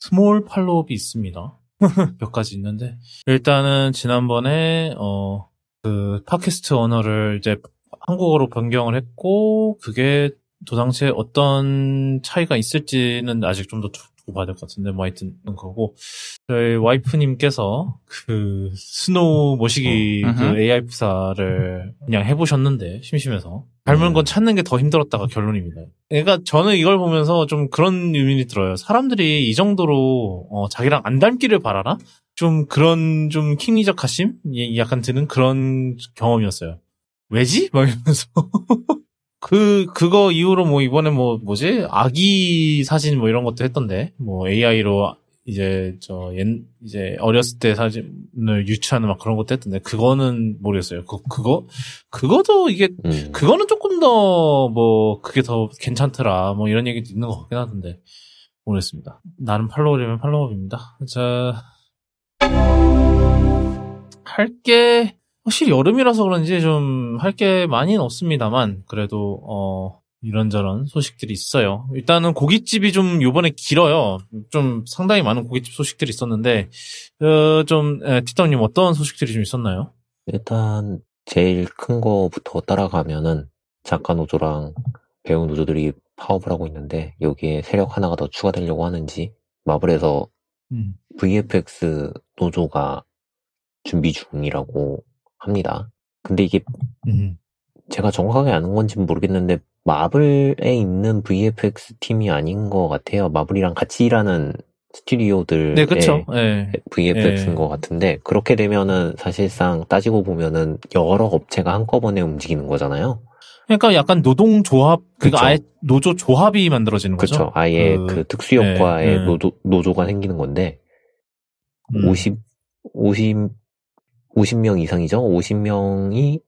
small follow-up이 있습니다. 몇 가지 있는데 일단은 지난번에 어 그 팟캐스트 언어를 이제 한국어로 변경을 했고 그게 도당체 어떤 차이가 있을지는 아직 좀 더 될것 같은데 뭐 하여튼 그런 거고 저희 와이프님께서 그 스노우 모시기 어, 그. AI 프사를 그냥 해보셨는데 심심해서 닮은 음. 건 찾는 게 더 힘들었다가 결론입니다. 그러니까 저는 이걸 보면서 좀 그런 의미이 들어요. 사람들이 이 정도로 어, 자기랑 안 닮기를 바라나? 좀 그런 좀 킹리적 가심? 이- 약간 드는 그런 경험이었어요. 왜지? 막 이러면서. 그, 그거 이후로 뭐 이번에 뭐, 뭐지? 아기 사진 뭐 이런 것도 했던데. 뭐 AI로 이제 저 옛, 이제 어렸을 때 사진을 유추하는 막 그런 것도 했던데. 그거는 모르겠어요. 그, 그거? 그거도 이게, 음. 그거는 조금 더 뭐, 그게 더 괜찮더라. 뭐 이런 얘기도 있는 것 같긴 하던데. 모르겠습니다. 나는 팔로우려면 팔로우입니다. 자, 할게 확실히 여름이라서 그런지 좀 할 게 많이는 없습니다만 그래도 어 이런저런 소식들이 있어요. 일단은 고깃집이 좀 요번에 길어요. 좀 상당히 많은 고깃집 소식들이 있었는데 어, 좀 에, 티덤님 어떤 소식들이 좀 있었나요? 일단 제일 큰 거부터 따라가면은 작가 노조랑 배우 노조들이 파업을 하고 있는데 여기에 세력 하나가 더 추가되려고 하는지 마블에서 음. VFX 노조가 준비 중이라고 합니다. 근데 이게 음. 제가 정확하게 아는 건지는 모르겠는데 마블에 있는 VFX 팀이 아닌 것 같아요. 마블이랑 같이 일하는 스튜디오들의 네, 그렇죠. 예. VFX인 예. 것 같은데 그렇게 되면은 사실상 따지고 보면은 여러 업체가 한꺼번에 움직이는 거잖아요. 그러니까 약간 노동 조합 그러니까 그쵸. 아예 노조 조합이 만들어지는 거죠. 그렇죠. 아예 그- 그, 특수 효과의 예, 예. 노조, 노조가 생기는 건데 음. 50 50 50명 이상이죠. 50명이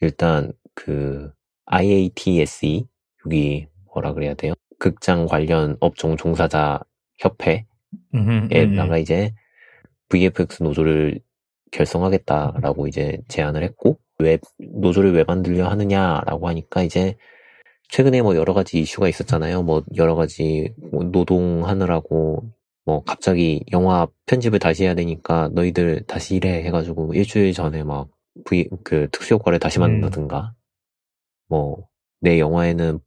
일단 그 IATSE 여기 뭐라 그래야 돼요? 극장 관련 업종 종사자 협회에 음, 음. 나가 이제 VFX 노조를 결성하겠다라고 이제 제안을 했고 왜 노조를 왜 만들려 하느냐라고 하니까 이제 최근에 뭐 여러 가지 이슈가 있었잖아요. 뭐 여러 가지 뭐 노동하느라고 뭐 갑자기 영화 편집을 다시 해야 되니까 너희들 다시 일해 해가지고 일주일 전에 막 V 그 특수 효과를 다시 음. 만든다든가 뭐내 영화에는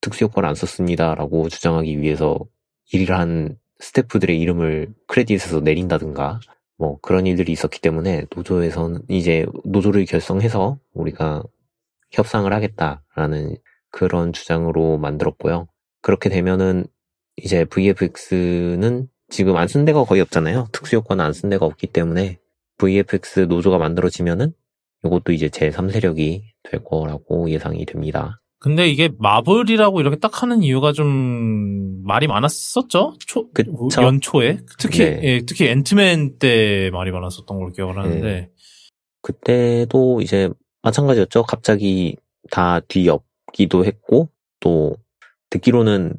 특수 효과를 안 썼습니다라고 주장하기 위해서 일한 스태프들의 이름을 크레딧에서 내린다든가 뭐 그런 일들이 있었기 때문에 노조에서는 이제 노조를 결성해서 우리가 협상을 하겠다라는 그런 주장으로 만들었고요. 그렇게 되면은 이제 VFX는 지금 안 쓴 데가 거의 없잖아요. 특수효과는 안 쓴 데가 없기 때문에 VFX 노조가 만들어지면은 이것도 이제 제3세력이 될 거라고 예상이 됩니다. 근데 이게 마블이라고 이렇게 딱 하는 이유가 좀 말이 많았었죠? 초, 그쵸. 연초에? 특히, 네. 예, 특히 앤트맨 때 말이 많았었던 걸로 기억을 하는데. 그때도 이제 마찬가지였죠. 갑자기 다 뒤엎기도 했고 또 듣기로는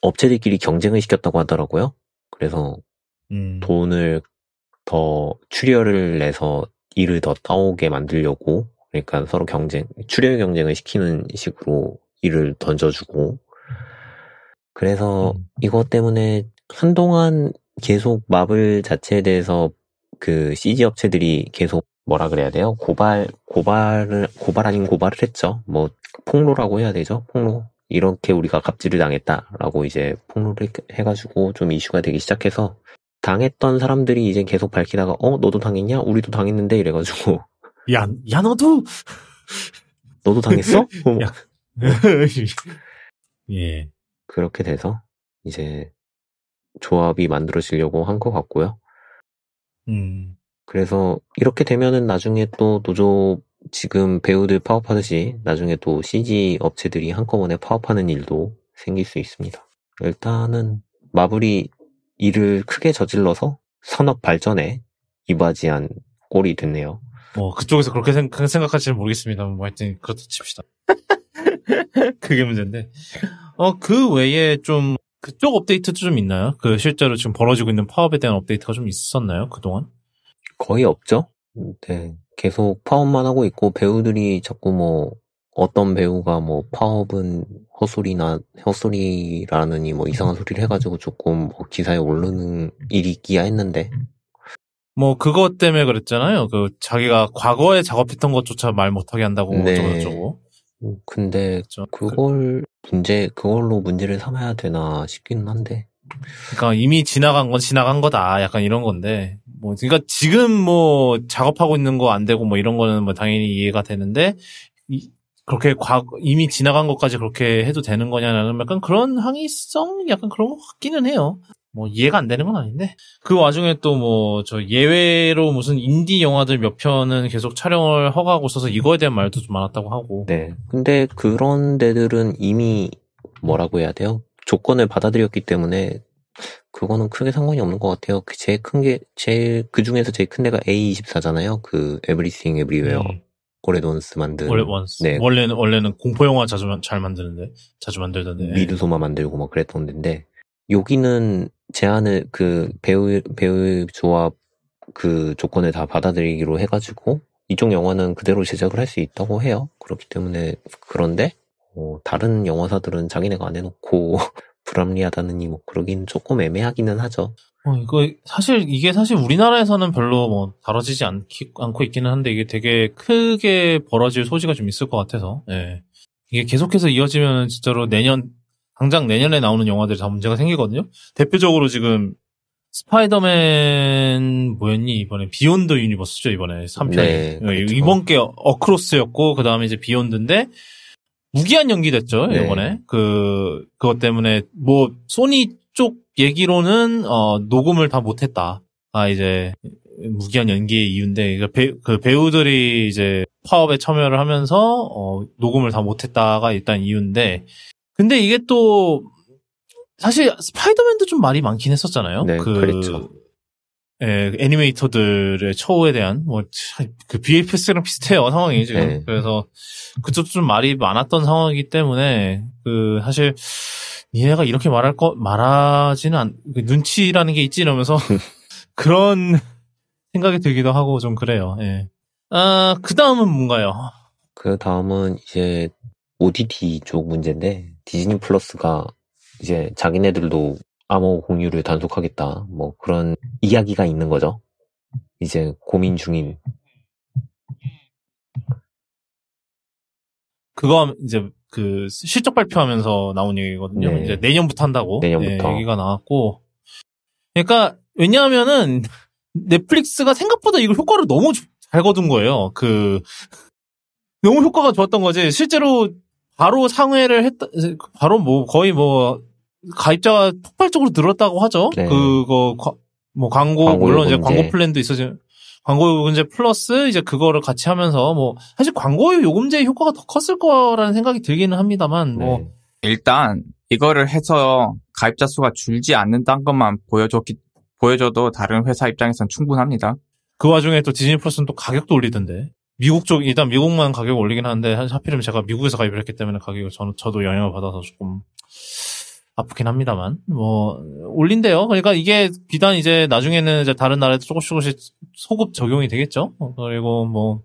업체들끼리 경쟁을 시켰다고 하더라고요. 그래서 음, 돈을 더 출혈을 내서 일을 더 따오게 만들려고 그러니까 서로 경쟁, 출혈 경쟁을 시키는 식으로 일을 던져주고 그래서 음. 이것 때문에 한동안 계속 마블 자체에 대해서 그 CG 업체들이 계속 뭐라 그래야 돼요? 고발, 고발을, 고발 아닌 고발을 했죠. 뭐, 폭로라고 해야 되죠? 폭로. 이렇게 우리가 갑질을 당했다라고 이제 폭로를 해가지고 좀 이슈가 되기 시작해서 당했던 사람들이 이제 계속 밝히다가 어 너도 당했냐? 우리도 당했는데 이래가지고 야, 야, 너도! 너도 당했어? 어, 야. 예. 그렇게 돼서 이제 조합이 만들어지려고 한 것 같고요. 음, 그래서 이렇게 되면은 나중에 또 노조 지금 배우들 파업하듯이 나중에 또 CG 업체들이 한꺼번에 파업하는 일도 생길 수 있습니다. 일단은 마블이 일을 크게 저질러서 산업 발전에 이바지한 꼴이 됐네요. 뭐, 그쪽에서 그렇게 생각, 생각 할지는 모르겠습니다만, 뭐, 하여튼, 그렇다 칩시다. 그게 문제인데. 어, 그 외에 좀, 그쪽 업데이트도 좀 있나요? 그, 실제로 지금 벌어지고 있는 파업에 대한 업데이트가 좀 있었나요? 그동안? 거의 없죠? 네. 계속 파업만 하고 있고 배우들이 자꾸 뭐 어떤 배우가 뭐 파업은 헛소리나 헛소리라느니 뭐 이상한 소리를 해가지고 조금 뭐 기사에 오르는 일이 있기야 했는데 뭐 그것 때문에 그랬잖아요. 그 자기가 과거에 작업했던 것조차 말 못하게 한다고 네. 어쩌고저쩌고. 음, 근데 그렇죠. 그걸 문제 그걸로 문제를 삼아야 되나 싶기는 한데 그러니까 이미 지나간 건 지나간 거다. 약간 이런 건데. 뭐 그러니까 지금 뭐 작업하고 있는 거 안 되고 뭐 이런 거는 뭐 당연히 이해가 되는데 이- 그렇게 과 이미 지나간 것까지 그렇게 해도 되는 거냐는 약간 그런 항의성? 약간 그런 것 같기는 해요. 뭐 이해가 안 되는 건 아닌데. 그 와중에 또 뭐 저 예외로 무슨 인디 영화들 몇 편은 계속 촬영을 허가하고 있어서 이거에 대한 말도 좀 많았다고 하고. 네. 근데 그런 데들은 이미 뭐라고 해야 돼요? 조건을 받아들였기 때문에 그거는 크게 상관이 없는 것 같아요. 그 제일 큰 게 제일 그 중에서 제일 큰 데가 A24잖아요. 그 Everything Everywhere 음, 오레돈스 만든 원래 원스 네. 원래는 원래는 공포 영화 자주 만- 잘 만드는데 자주 만들던데. 미드소마 만들고 막 그랬던 데인데 여기는 제안을 그 배우 배우 조합 그 조건을 다 받아들이기로 해가지고 이쪽 영화는 그대로 제작을 할 수 있다고 해요. 그렇기 때문에 그런데 어, 다른 영화사들은 자기네가 안 해놓고 불합리하다느니 뭐 그러긴 조금 애매하기는 하죠. 어, 이거 사실 이게 사실 우리나라에서는 별로 뭐 다뤄지지 않기, 않고 있기는 한데 이게 되게 크게 벌어질 소지가 좀 있을 것 같아서 예. 이게 계속해서 이어지면 진짜로 내년 당장 내년에 나오는 영화들이 다 문제가 생기거든요. 대표적으로 지금 스파이더맨 뭐였니 이번에 Beyond Universe죠 이번에 3편이 네, 그렇죠. 이번 게 Across였고 그 다음에 이제 Beyond인데 무기한 연기됐죠 네. 이번에 그 그것 때문에 뭐 소니 쪽 얘기로는 어 녹음을 다 못했다 아 이제 무기한 연기의 이유인데 그, 배, 그 배우들이 이제 파업에 참여를 하면서 어 녹음을 다 못했다가 일단 이유인데 근데 이게 또 사실 스파이더맨도 좀 말이 많긴 했었잖아요. 네, 그 그랬죠. 예, 애니메이터들의 처우에 대한 뭐그 BFS랑 비슷해요 상황이 지금. 네. 그래서 그쪽도 좀 말이 많았던 상황이기 때문에 그 사실 니네가 이렇게 말할 거 말하지는 않그 눈치라는 게 있지 이러면서 그런 생각이 들기도 하고 좀 그래요. 예. 아, 그 다음은 뭔가요? 그 다음은 이제 OTT 쪽 문제인데 디즈니 플러스가 이제 자기네들도 암호 공유를 단속하겠다 뭐 그런 이야기가 있는 거죠. 이제 고민 중인 그거 이제 그 실적 발표하면서 나온 얘기거든요. 네. 이제 내년부터 한다고 내년부터. 네, 얘기가 나왔고. 그러니까 왜냐하면은 넷플릭스가 생각보다 이걸 효과를 너무 잘 거둔 거예요. 그 너무 효과가 좋았던 거지. 실제로 바로 상회를 했다. 바로 뭐 거의 뭐 가입자가 폭발적으로 늘었다고 하죠. 네. 그거 과- 뭐 광고 광고 물론 이제. 광고 플랜도 있어지. 광고 요금제 플러스 이제 그거를 같이 하면서 뭐 사실 광고 요금제 효과가 더 컸을 거라는 생각이 들기는 합니다만 뭐 네. 일단 이거를 해서 가입자 수가 줄지 않는다는 것만 보여줬기 보여줘도 다른 회사 입장에선 충분합니다. 그 와중에 또 디즈니 플러스는 또 가격도 올리던데. 미국 쪽, 일단 미국만 가격 올리긴 하는데, 하- 하필이면 제가 미국에서 가입을 했기 때문에 가격을 저는, 저도 영향을 받아서 조금 아프긴 합니다만, 뭐, 올린대요. 그러니까 이게 비단 이제 나중에는 이제 다른 나라에도 조금씩 조금씩 소급 적용이 되겠죠. 어, 그리고 뭐,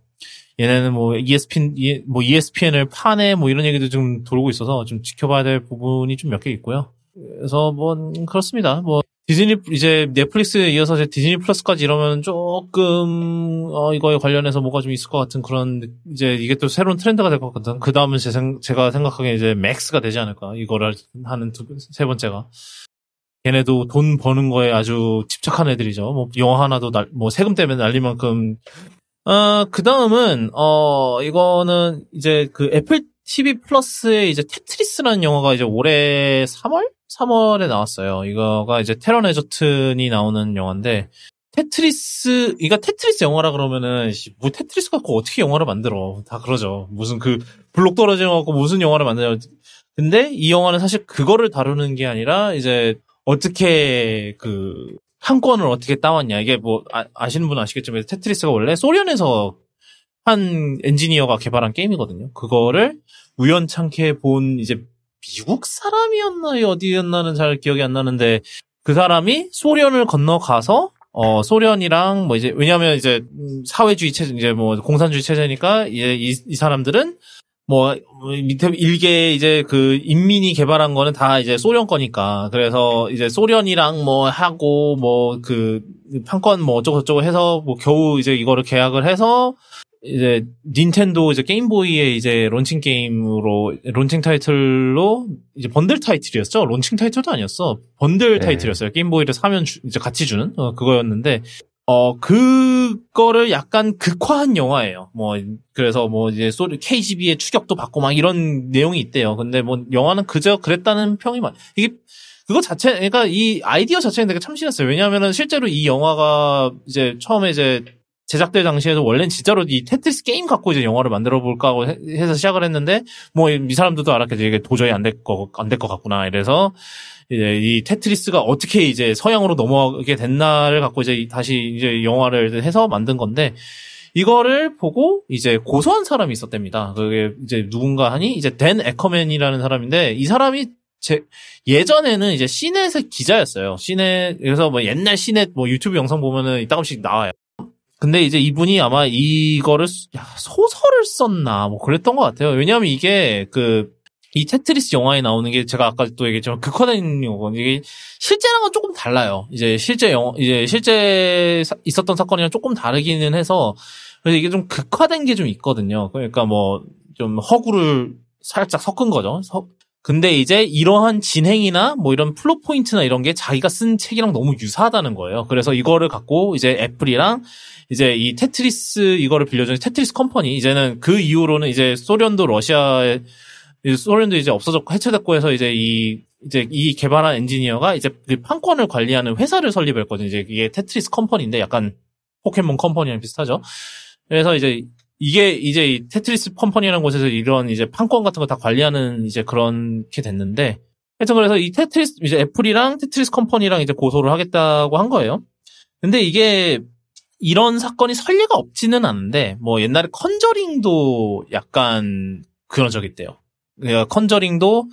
얘네는 뭐 ESPN, 이- 뭐 ESPN을 파네 뭐 이런 얘기도 좀 돌고 있어서 좀 지켜봐야 될 부분이 좀 몇 개 있고요. 그래서 뭐 그렇습니다. 뭐 디즈니 이제 넷플릭스에 이어서 이제 디즈니 플러스까지 이러면 조금 어 이거에 관련해서 뭐가 좀 있을 것 같은 그런 이제 이게 또 새로운 트렌드가 될 것 같거든. 그 다음은 제 생, 제가 생각하기에 이제 맥스가 되지 않을까. 이거를 하는 두, 세 번째가. 걔네도 돈 버는 거에 아주 집착한 애들이죠. 뭐 영화 하나도 날, 뭐 세금 때문에 날릴 만큼. 어, 그 다음은 어 이거는 이제 그 애플 TV 플러스의 이제 테트리스라는 영화가 이제 올해 3월? 3월에 나왔어요. 이거가 이제 태런 에저튼이 나오는 영화인데 테트리스, 이거 테트리스 영화라 그러면은, 씨, 뭐 테트리스 갖고 어떻게 영화를 만들어. 다 그러죠. 무슨 그, 블록 거 갖고 무슨 영화를 만들어. 근데 이 영화는 사실 그거를 다루는 게 아니라, 이제, 어떻게 그, 한 권을 어떻게 따왔냐. 이게 뭐, 아, 시는 분은 아시겠지만, 테트리스가 원래 소련에서 한 엔지니어가 개발한 게임이거든요. 그거를 우연찮게 본 이제 미국 사람이었나 어디였나는 잘 기억이 안 나는데 그 사람이 소련을 건너가서 어 소련이랑 뭐 이제 왜냐하면 이제 음, 사회주의 체제 이제 뭐 공산주의 체제니까 이제 이, 이 사람들은 뭐 밑에 일개 이제 그 인민이 개발한 거는 다 이제 소련 거니까 그래서 이제 소련이랑 뭐 하고 뭐 그 판권 뭐 어쩌고 저쩌고 해서 뭐 겨우 이제 이거를 계약을 해서 이제 닌텐도 이제 게임보이의 이제 론칭 게임으로 론칭 타이틀로 이제 번들 타이틀이었죠. 론칭 타이틀도 아니었어. 번들 네. 타이틀이었어요. 게임보이를 사면 주- 이제 같이 주는 어, 그거였는데 어 그거를 약간 극화한 영화예요. 뭐 그래서 뭐 이제 소련 KGB의 추격도 받고 막 이런 내용이 있대요. 근데 뭐 영화는 그저 그랬다는 평이 많. 이게 그거 자체 그러니까 이 아이디어 자체는 되게 참신했어요. 왜냐하면은 실제로 이 영화가 이제 처음에 이제 제작될 당시에도 원래는 진짜로 이 테트리스 게임 갖고 이제 영화를 만들어 볼까 하고 해- 해서 시작을 했는데 뭐 이 사람들도 알았겠죠. 이게 도저히 안 될 거 안 될 것 같구나. 이래서 이제 이 테트리스가 어떻게 이제 서양으로 넘어가게 됐나를 갖고 이제 다시 이제 영화를 해서 만든 건데 이거를 보고 이제 고소한 사람이 있었답니다. 그게 이제 누군가 하니 이제 댄 에커맨이라는 사람인데 이 사람이 제 예전에는 이제 시넷의 기자였어요. 시넷 그래서 뭐 옛날 시넷 뭐 유튜브 영상 보면은 이따금씩 나와요. 근데 이제 이분이 아마 이거를 쓰- 야, 소설을 썼나 뭐 그랬던 것 같아요. 왜냐하면 이게 그 이 테트리스 영화에 나오는 게 제가 아까 또 얘기했지만 극화된 영화 이게 실제랑은 조금 달라요. 이제 실제 영화 이제 실제 사- 있었던 사건이랑 조금 다르기는 해서 그래서 이게 좀 극화된 게 좀 있거든요. 그러니까 뭐 좀 허구를 살짝 섞은 거죠. 서- 근데 이제 이러한 진행이나 뭐 이런 plot point나 이런 게 자기가 쓴 책이랑 너무 유사하다는 거예요. 그래서 이거를 갖고 이제 애플이랑 이제 이 테트리스 이거를 빌려준 테트리스 컴퍼니 이제는 그 이후로는 이제 소련도 러시아에 소련도 이제 없어졌고 해체됐고 해서 이제 이 이제 이 개발한 엔지니어가 이제 그 판권을 관리하는 회사를 설립했거든요. 이제 이게 테트리스 컴퍼니인데 약간 포켓몬 컴퍼니랑 비슷하죠. 그래서 이제 이게 이제 이 테트리스 컴퍼니라는 곳에서 이런 이제 판권 같은 거 다 관리하는 이제 그렇게 됐는데 하여튼 그래서 이 테트리스 이제 애플이랑 테트리스 컴퍼니랑 이제 고소를 하겠다고 한 거예요. 근데 이게 이런 사건이 선례가 없지는 않은데 뭐 옛날에 컨저링도 약간 그런 적이 있대요. 그러니까 컨저링도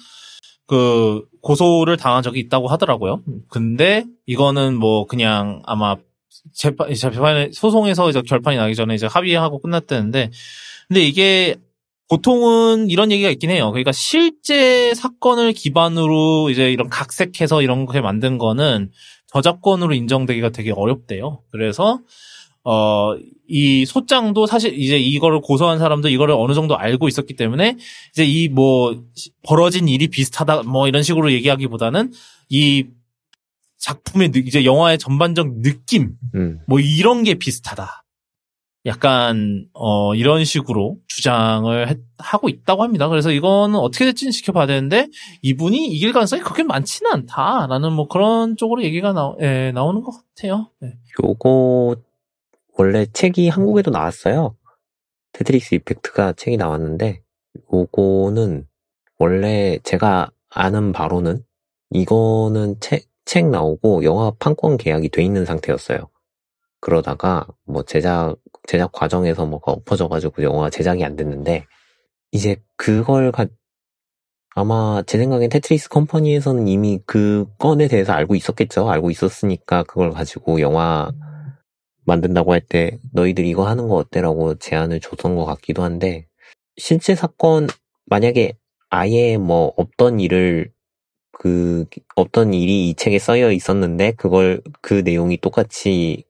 그 고소를 당한 적이 있다고 하더라고요. 근데 이거는 뭐 그냥 아마 재판 재판에 소송에서 이제 결판이 나기 전에 이제 합의하고 끝났다는데 근데 이게 보통은 이런 얘기가 있긴 해요. 그러니까 실제 사건을 기반으로 이제 이런 각색해서 이런 거 만든 거는 저작권으로 인정되기가 되게 어렵대요. 그래서 어, 이 소장도 사실 이제 이거를 고소한 사람도 이거를 어느 정도 알고 있었기 때문에 이제 이 뭐 벌어진 일이 비슷하다 뭐 이런 식으로 얘기하기보다는 이 작품의 느- 이제 영화의 전반적 느낌 음. 뭐 이런 게 비슷하다. 약간 어 이런 식으로 주장을 했- 하고 있다고 합니다. 그래서 이거는 어떻게 될지는 지켜봐야 되는데 이분이 이길 가능성이 그렇게 많지는 않다라는 뭐 그런 쪽으로 얘기가 나, 예, 나오는 것 같아요. 네. 요거 원래 책이 한국에도 나왔어요. 테트리스 이펙트가 책이 나왔는데 요거는 원래 제가 아는 바로는 이거는 책, 책 나오고 영화 판권 계약이 돼 있는 상태였어요. 그러다가 뭐 제작 제작 과정에서 뭐가 엎어져가지고 영화 제작이 안 됐는데 이제 그걸 가 아마 제 생각엔 테트리스 컴퍼니에서는 이미 그 건에 대해서 알고 있었겠죠. 알고 있었으니까 그걸 가지고 영화 만든다고 할 때 너희들 이거 하는 거 어때라고 제안을 줬던 것 같기도 한데 실제 사건 만약에 아예 뭐 없던 일을 그 없던 일이 이 책에 써여 있었는데 그걸 그 내용이 똑같이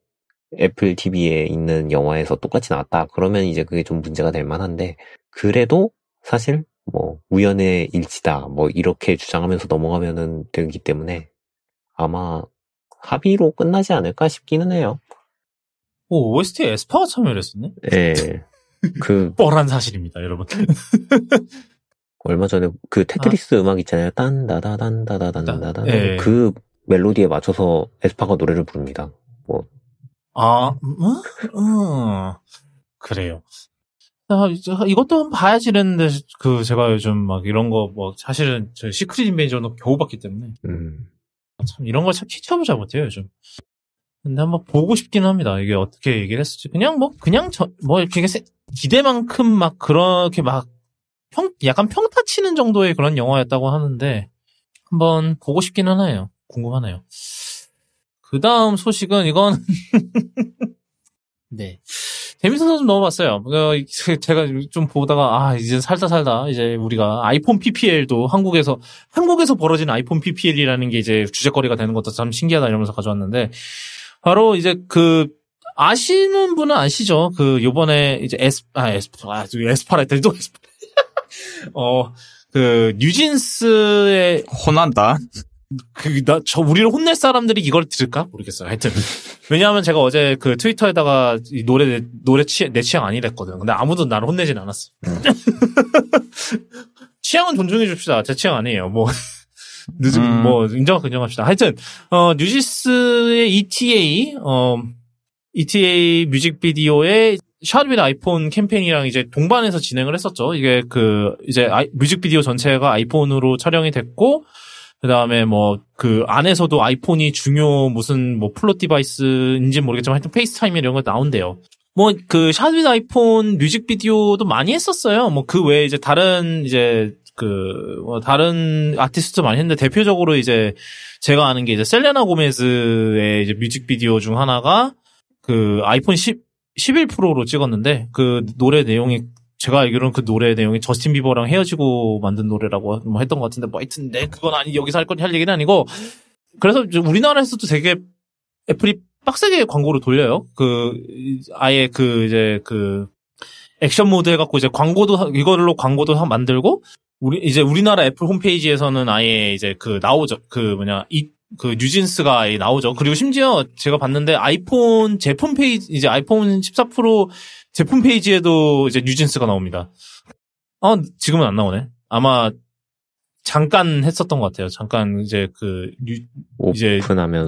애플 TV에 있는 영화에서 똑같이 나왔다 그러면 이제 그게 좀 문제가 될 만한데 그래도 사실 뭐 우연의 일치다 뭐 이렇게 주장하면서 넘어가면은 되기 때문에 아마 합의로 끝나지 않을까 싶기는 해요. 오, OST에 에스파가 참여를 했었네? 예. 그 뻔한 사실입니다, 여러분. 얼마 전에 그 테트리스 음악 있잖아요. 딴다다단다다단다다. 예. 그 멜로디에 맞춰서 에스파가 노래를 부릅니다. 뭐 아, 음, 음, 그래요. 아, 이것도 한번 봐야지 이랬는데, 그, 제가 요즘 막 이런 거, 뭐, 사실은 저 Secret Invasion은 겨우 봤기 때문에, 음, 참, 이런 걸참 캐치업을 잘 못해요, 요즘. 근데 한번 보고 싶긴 합니다. 이게 어떻게 얘기를 했을지. 그냥 뭐, 그냥 저, 뭐, 이렇게 세- 기대만큼 막, 그렇게 막, 평, 약간 평타 치는 정도의 그런 영화였다고 하는데, 한번 보고 싶기는 해요. 궁금하네요. 그 다음 소식은 이건, 네. 재밌어서 좀 넣어봤어요. 어, 제가 좀 보다가 아 이제 살다 살다 이제 우리가 아이폰 PPL도 한국에서 한국에서 벌어진 아이폰 PPL이라는 게 이제 주제거리가 되는 것도 참 신기하다 이러면서 가져왔는데 바로 이제 그 아시는 분은 아시죠? 그 요번에 이제 에스 아 에스 아 에스파라 했더니 또 에스파 어 그 뉴진스의 혼난다. 그, 나, 저, 우리를 혼낼 사람들이 이걸 들을까? 모르겠어요. 하여튼. 왜냐하면 제가 어제 그 트위터에다가 이 노래, 노래 취, 내 취향 아니랬거든. 근데 아무도 나를 혼내진 않았어. 취향은 존중해 줍시다. 제 취향 아니에요. 뭐. 늦은, 음. 뭐, 인정, 인정합시다. 하여튼, 어, 뉴진스의 ETA, 어, ETA 뮤직비디오에 Shot on 아이폰 캠페인이랑 이제 동반해서 진행을 했었죠. 이게 그, 이제 아이- 뮤직비디오 전체가 아이폰으로 촬영이 됐고, 그 다음에 뭐, 그 안에서도 아이폰이 중요 무슨 뭐 plot device인지 모르겠지만 하여튼 페이스타임 이런 거 나온대요. 뭐, 그, Shot on 아이폰 뮤직비디오도 많이 했었어요. 뭐, 그 외에 이제 다른, 이제, 그, 뭐 다른 아티스트도 많이 했는데, 대표적으로 이제, 제가 아는 게 이제, 셀레나 고메즈의 이제 뮤직비디오 중 하나가, 그, 아이폰 10, 11 프로로 찍었는데, 그 노래 내용이, 제가 알기로는 그 노래 내용이 저스틴 비버랑 헤어지고 만든 노래라고 뭐 했던 것 같은데, 뭐 하여튼, 네, 그건 아니, 여기서 할 건 할 얘기는 아니고, 그래서 우리나라에서도 되게 애플이 빡세게 광고를 돌려요. 그 아예 그 이제 그 action mode 해갖고 이제 광고도 하- 이걸로 광고도 하- 만들고 우리 이제 우리나라 애플 홈페이지에서는 아예 이제 그 나오죠. 그 뭐냐 이 그 뉴진스가 나오죠. 그리고 심지어 제가 봤는데 아이폰 제품 페이지 이제 아이폰 14 프로 제품 페이지에도 이제 뉴진스가 나옵니다. 아 지금은 안 나오네. 아마 잠깐 했었던 것 같아요. 잠깐 이제 그 뉴, 이제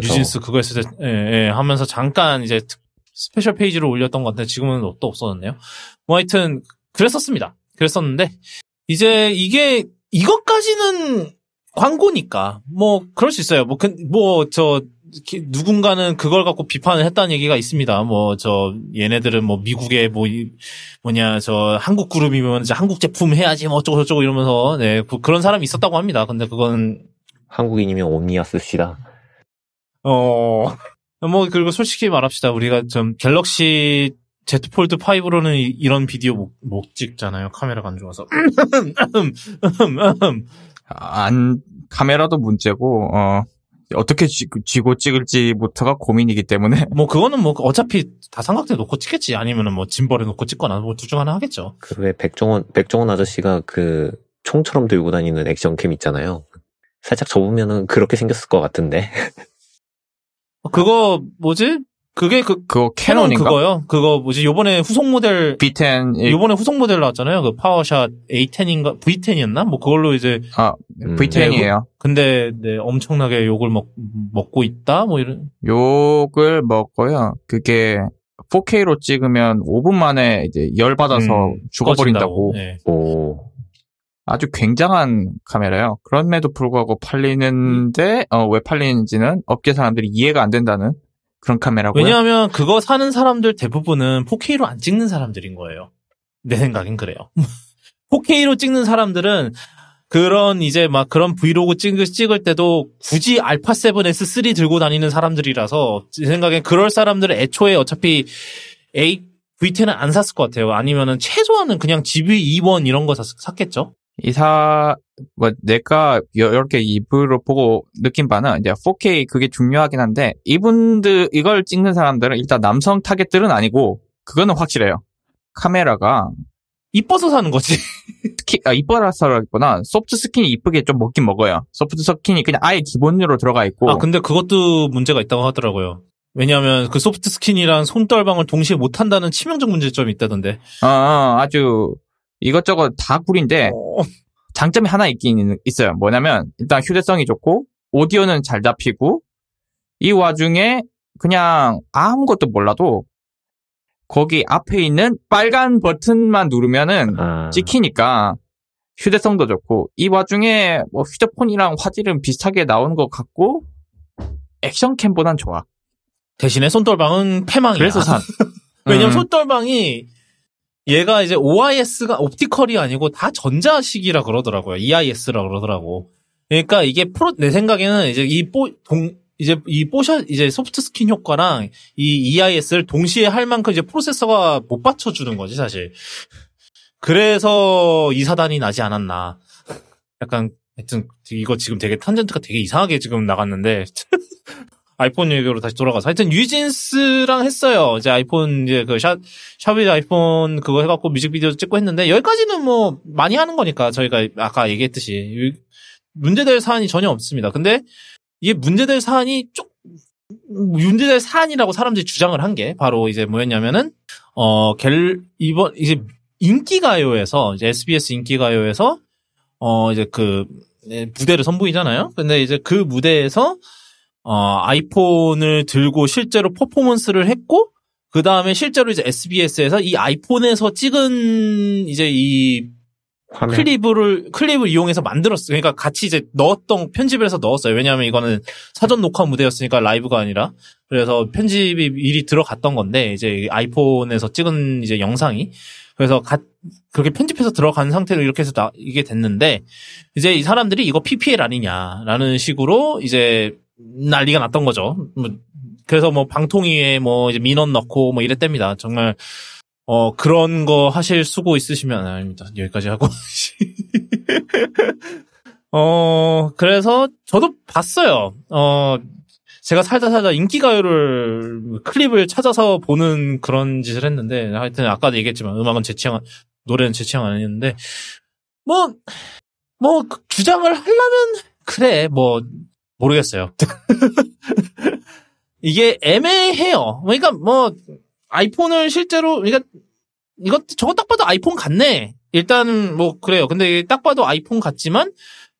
뉴진스 그거 했을 때, 예, 예, 하면서 잠깐 이제 특- special 페이지로 올렸던 것 같은데 지금은 또 없어졌네요. 뭐 하여튼, 그랬었습니다. 그랬었는데, 이제 이게, 이것까지는 광고니까, 뭐, 그럴 수 있어요. 뭐, 그, 뭐, 저, 누군가는 그걸 갖고 비판을 했다는 얘기가 있습니다. 뭐, 저, 얘네들은 뭐, 미국의 뭐, 이- 뭐냐, 저, 한국 그룹이면 이제 한국 제품 해야지, 뭐, 어쩌고 저쩌고 이러면서, 네, 그- 그런 사람이 있었다고 합니다. 근데 그건 한국인이면 옴니아 씁시다. 어, 뭐, 그리고 솔직히 말합시다. 우리가 좀 갤럭시 Z 폴드 5로는 이, 런 비디오 못, 못 찍잖아요. 카메라가 안 좋아서. 안 카메라도 문제고 어 어떻게 쥐, 쥐고 찍을지부터가 고민이기 때문에 뭐, 그거는 뭐, 어차피 다 삼각대 놓고 찍겠지. 아니면은 뭐, 짐벌에 놓고 찍거나 뭐, 둘 중 하나 하겠죠. 그 왜 백종원 백종원 아저씨가 그 총처럼 들고 다니는 액션캠 있잖아요. 살짝 접으면은 그렇게 생겼을 것 같은데. 그거, 뭐지? 그게 그, 그거 캐논 캐논인가? 그거요? 그거 뭐지? 요번에 후속 모델, V10 이- 요번에 후속 모델 나왔잖아요. 그 파워샷 A10인가? V10이었나? 뭐, 그걸로 이제, 아 음, V10이에요. 근데, 네, 엄청나게 욕을 먹, 먹고 있다? 뭐, 이런. 욕을 먹고요. 그게 4K로 찍으면 5분 만에 이제 열 받아서 음, 죽어버린다고. 네. 오 아주 굉장한 카메라예요. 그럼에도 불구하고 팔리는데 어, 왜 팔리는지는 업계 사람들이 이해가 안 된다는 그런 카메라고요. 왜냐하면 그거 사는 사람들 대부분은 4K로 안 찍는 사람들인 거예요. 내 생각엔 그래요. 4K로 찍는 사람들은 그런 이제 막 그런 브이로그 찍을, 찍을 때도 굳이 알파 7S3 들고 다니는 사람들이라서 제 생각엔 그럴 사람들은 애초에 어차피 A, V10은 안 샀을 것 같아요. 아니면은 최소한은 그냥 GV2원 이런 거 샀, 샀겠죠? 이사 뭐 내가 이렇게 리뷰로 보고 느낀 바는 이제 4K 그게 중요하긴 한데 이분들 이걸 찍는 사람들은 일단 남성 타겟들은 아니고 그거는 확실해요. 카메라가 이뻐서 사는 거지. 스킨 아, 이뻐라서라기보다 soft skin이 이쁘게 좀 먹긴 먹어요. soft skin이 그냥 아예 기본으로 들어가 있고 아, 근데 그것도 문제가 있다고 하더라고요. 왜냐하면 그 소프트 스킨이랑 손떨방을 동시에 못 한다는 치명적 문제점이 있다던데. 어, 어, 아주 이것저것 다 꿀인데 어. 장점이 하나 있긴 있어요. 뭐냐면 일단 휴대성이 좋고 오디오는 잘 잡히고 이 와중에 그냥 아무것도 몰라도 거기 앞에 있는 빨간 버튼만 누르면은 아 찍히니까 휴대성도 좋고 이 와중에 뭐 휴대폰이랑 화질은 비슷하게 나오는 것 같고 action cam보단 좋아. 대신에 손떨방은 패망이야. 그래서 산. 왜냐면 음. 손떨방이 얘가 이제 OIS가 optical이 아니고 다 전자식이라 그러더라고요. EIS라 그러더라고. 그러니까 이게 프로 내 생각에는 이제 이 뽀, 동 이제 이 뽀샤 이제 soft skin 효과랑 이 EIS를 동시에 할 만큼 이제 프로세서가 못 받쳐 주는 거지 사실. 그래서 이 사단이 나지 않았나. 약간 하여튼 이거 지금 되게 탄젠트가 되게 이상하게 지금 나갔는데 아이폰 얘기로 다시 돌아가서 하여튼 뉴진스랑 했어요. 이제 아이폰 이제 그 샵, 샵이 아이폰 그거 해갖고 뮤직비디오 찍고 했는데 여기까지는 뭐 많이 하는 거니까 저희가 아까 얘기했듯이 문제될 사안이 전혀 없습니다. 근데 이게 문제될 사안이 쪽 문제될 사안이라고 사람들이 주장을 한 게 바로 이제 뭐였냐면은 어갤 이번 이제 인기가요에서 이제 SBS 인기가요에서 어 이제 그 무대를 선보이잖아요. 근데 이제 그 무대에서 어 아이폰을 들고 실제로 퍼포먼스를 했고 그 다음에 실제로 이제 SBS에서 이 아이폰에서 찍은 이제 이 화면. 클립을 클립을 이용해서 만들었어요. 그러니까 같이 이제 넣었던 편집을 해서 넣었어요. 왜냐하면 이거는 사전 녹화 무대였으니까 라이브가 아니라 그래서 편집이 미리 들어갔던 건데 이제 아이폰에서 찍은 이제 영상이 그래서 가, 그렇게 편집해서 들어간 상태로 이렇게 해서 나, 이게 됐는데 이제 이 사람들이 이거 PPL 아니냐라는 식으로 이제 난리가 났던 거죠. 뭐 그래서 뭐 방통위에 뭐 이제 민원 넣고 뭐 이랬답니다. 정말 어 그런 거 하실 수고 있으시면 아닙니다. 여기까지 하고 어 그래서 저도 봤어요. 어 제가 살다 살다 인기가요를 클립을 찾아서 보는 그런 짓을 했는데 하여튼 아까도 얘기했지만 음악은 제 취향 노래는 제 취향 아니었는데 뭐뭐 주장을 하려면 그래 뭐 모르겠어요. 이게 애매해요. 그러니까 뭐 아이폰을 실제로 그러니까 이것 저거 딱 봐도 아이폰 같네. 일단 뭐 그래요. 근데 딱 봐도 아이폰 같지만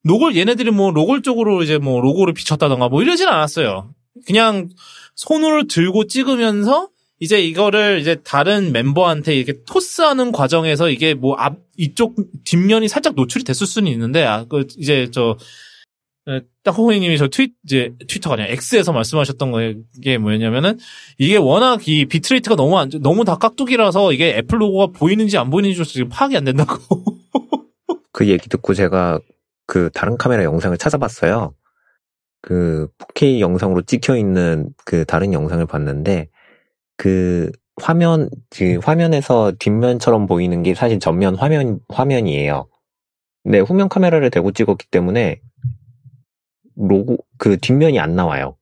로골 얘네들이 뭐 로골 쪽으로 이제 뭐 로고를 비쳤다던가 뭐 이러진 않았어요. 그냥 손으로 들고 찍으면서 이제 이거를 이제 다른 멤버한테 이렇게 토스하는 과정에서 이게 뭐 앞 이쪽 뒷면이 살짝 노출이 됐을 수는 있는데 아 그 이제 저 딱호이님이 저 트윗 이제 트위터가 아니라 X에서 말씀하셨던 게 뭐였냐면은 이게 워낙 이 bitrate가 너무 안 너무 다 깍두기라서 이게 애플 로고가 보이는지 안 보이는지 지금 파악이 안 된다고. 그 얘기 듣고 제가 그 다른 카메라 영상을 찾아봤어요. 그 4K 영상으로 찍혀 있는 그 다른 영상을 봤는데 그 화면 그 화면에서 뒷면처럼 보이는 게 사실 전면 화면 화면이에요. 네, 후면 카메라를 대고 찍었기 때문에 로고 그 뒷면이 안 나와요.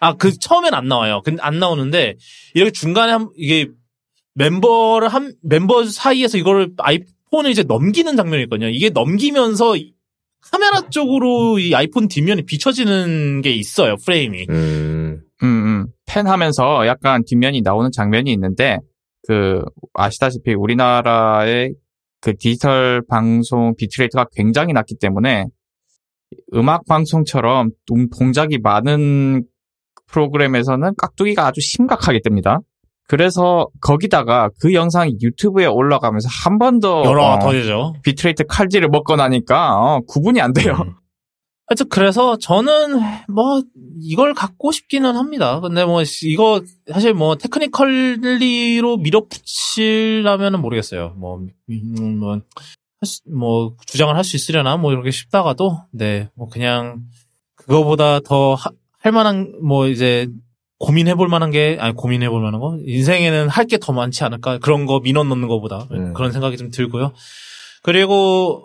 아, 그 처음엔 안 나와요. 근데 안 나오는데 이렇게 중간에 한 이게 멤버를 한 멤버 사이에서 이거를 아이폰을 이제 넘기는 장면이 있거든요. 이게 넘기면서 카메라 쪽으로 이 아이폰 뒷면이 비춰지는 게 있어요. 프레임이. 음. 음, 음. 팬 하면서 약간 뒷면이 나오는 장면이 있는데, 그, 아시다시피 우리나라의 그 디지털 방송 비트레이트가 굉장히 낮기 때문에, 음악 방송처럼 동작이 많은 프로그램에서는 깍두기가 아주 심각하게 뜹니다. 그래서 거기다가 그 영상이 유튜브에 올라가면서 한 번더 여러 어, 더 되죠. 비트레이트 칼질을 먹고 나니까 어, 구분이 안 돼요. 음. 하여튼 그래서 저는 뭐 이걸 갖고 싶기는 합니다. 근데 뭐 이거 사실 뭐 테크니컬리로 밀어붙이려면은 모르겠어요. 뭐, 음, 뭐, 뭐 주장을 할 수 있으려나 뭐 이렇게 싶다가도 네 뭐 그냥 그거보다 더 할 만한 뭐 이제 고민해 볼 만한 게 아니 고민해 볼 만한 거 인생에는 할 게 더 많지 않을까 그런 거 민원 넣는 거보다 음. 그런 생각이 좀 들고요. 그리고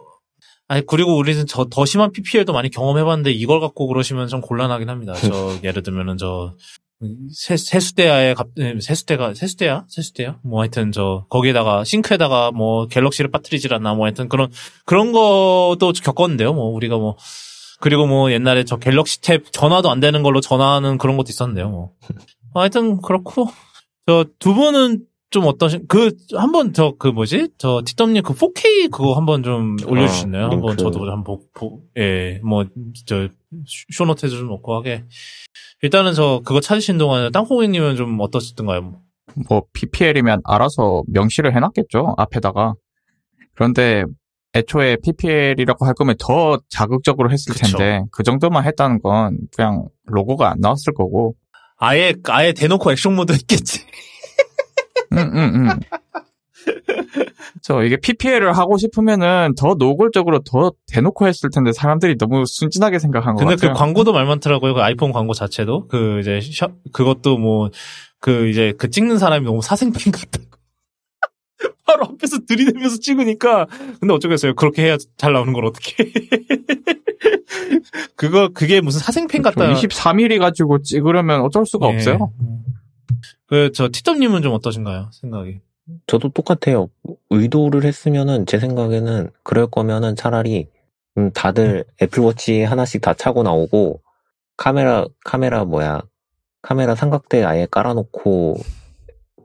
아니 그리고 우리는 저 더 심한 PPL도 많이 경험해봤는데 이걸 갖고 그러시면 좀 곤란하긴 합니다. 저 예를 들면은 저 세, 세수대야에 갑 네, 세수대가 세수대야 세수대야 뭐 하여튼 저 거기에다가 싱크에다가 뭐 갤럭시를 빠뜨리질 않나 뭐 하여튼 그런 그런 것도 겪었는데요. 뭐 우리가 뭐 그리고 뭐 옛날에 저 갤럭시 탭 전화도 안 되는 걸로 전화하는 그런 것도 있었는데요. 뭐 하여튼 그렇고 저 두 분은 좀 어떠신 그 한번 저 그 뭐지 저 티덤님 그 4K 그거 한번 좀 올려주시나요? 어, 한번. 저도 한번 보예뭐 저 쇼노트에도 좀 넣고 하게 일단은 저 그거 찾으신 동안에 땅콩이님은 좀 어떠셨던가요? 뭐 PPL이면 알아서 명시를 해놨겠죠 앞에다가 그런데 애초에 PPL이라고 할 거면 더 자극적으로 했을 그쵸. 텐데 그 정도만 했다는 건 그냥 로고가 안 나왔을 거고 아예 아예 대놓고 액션 모드 했겠지. 음, 음, 음. 저 이게 PPL을 하고 싶으면은 더 노골적으로 더 대놓고 했을 텐데 사람들이 너무 순진하게 생각한 것 근데 같아요. 그 광고도 말 많더라고요. 그 아이폰 광고 자체도 그 이제 셔, 그것도 뭐 그 이제 그 찍는 사람이 너무 사생팬 같다고. 바로 앞에서 들이대면서 찍으니까 근데 어쩌겠어요. 그렇게 해야 잘 나오는 걸 어떻게? 그거 그게 무슨 사생팬 같다. 23mm 가지고 찍으려면 어쩔 수가 예. 없어요. 그 저 티점님은 좀 어떠신가요? 생각이? 저도 똑같아요. 의도를 했으면은 제 생각에는 그럴 거면은 차라리 음, 다들 애플워치 하나씩 다 차고 나오고 카메라 카메라 뭐야 카메라 삼각대 아예 깔아놓고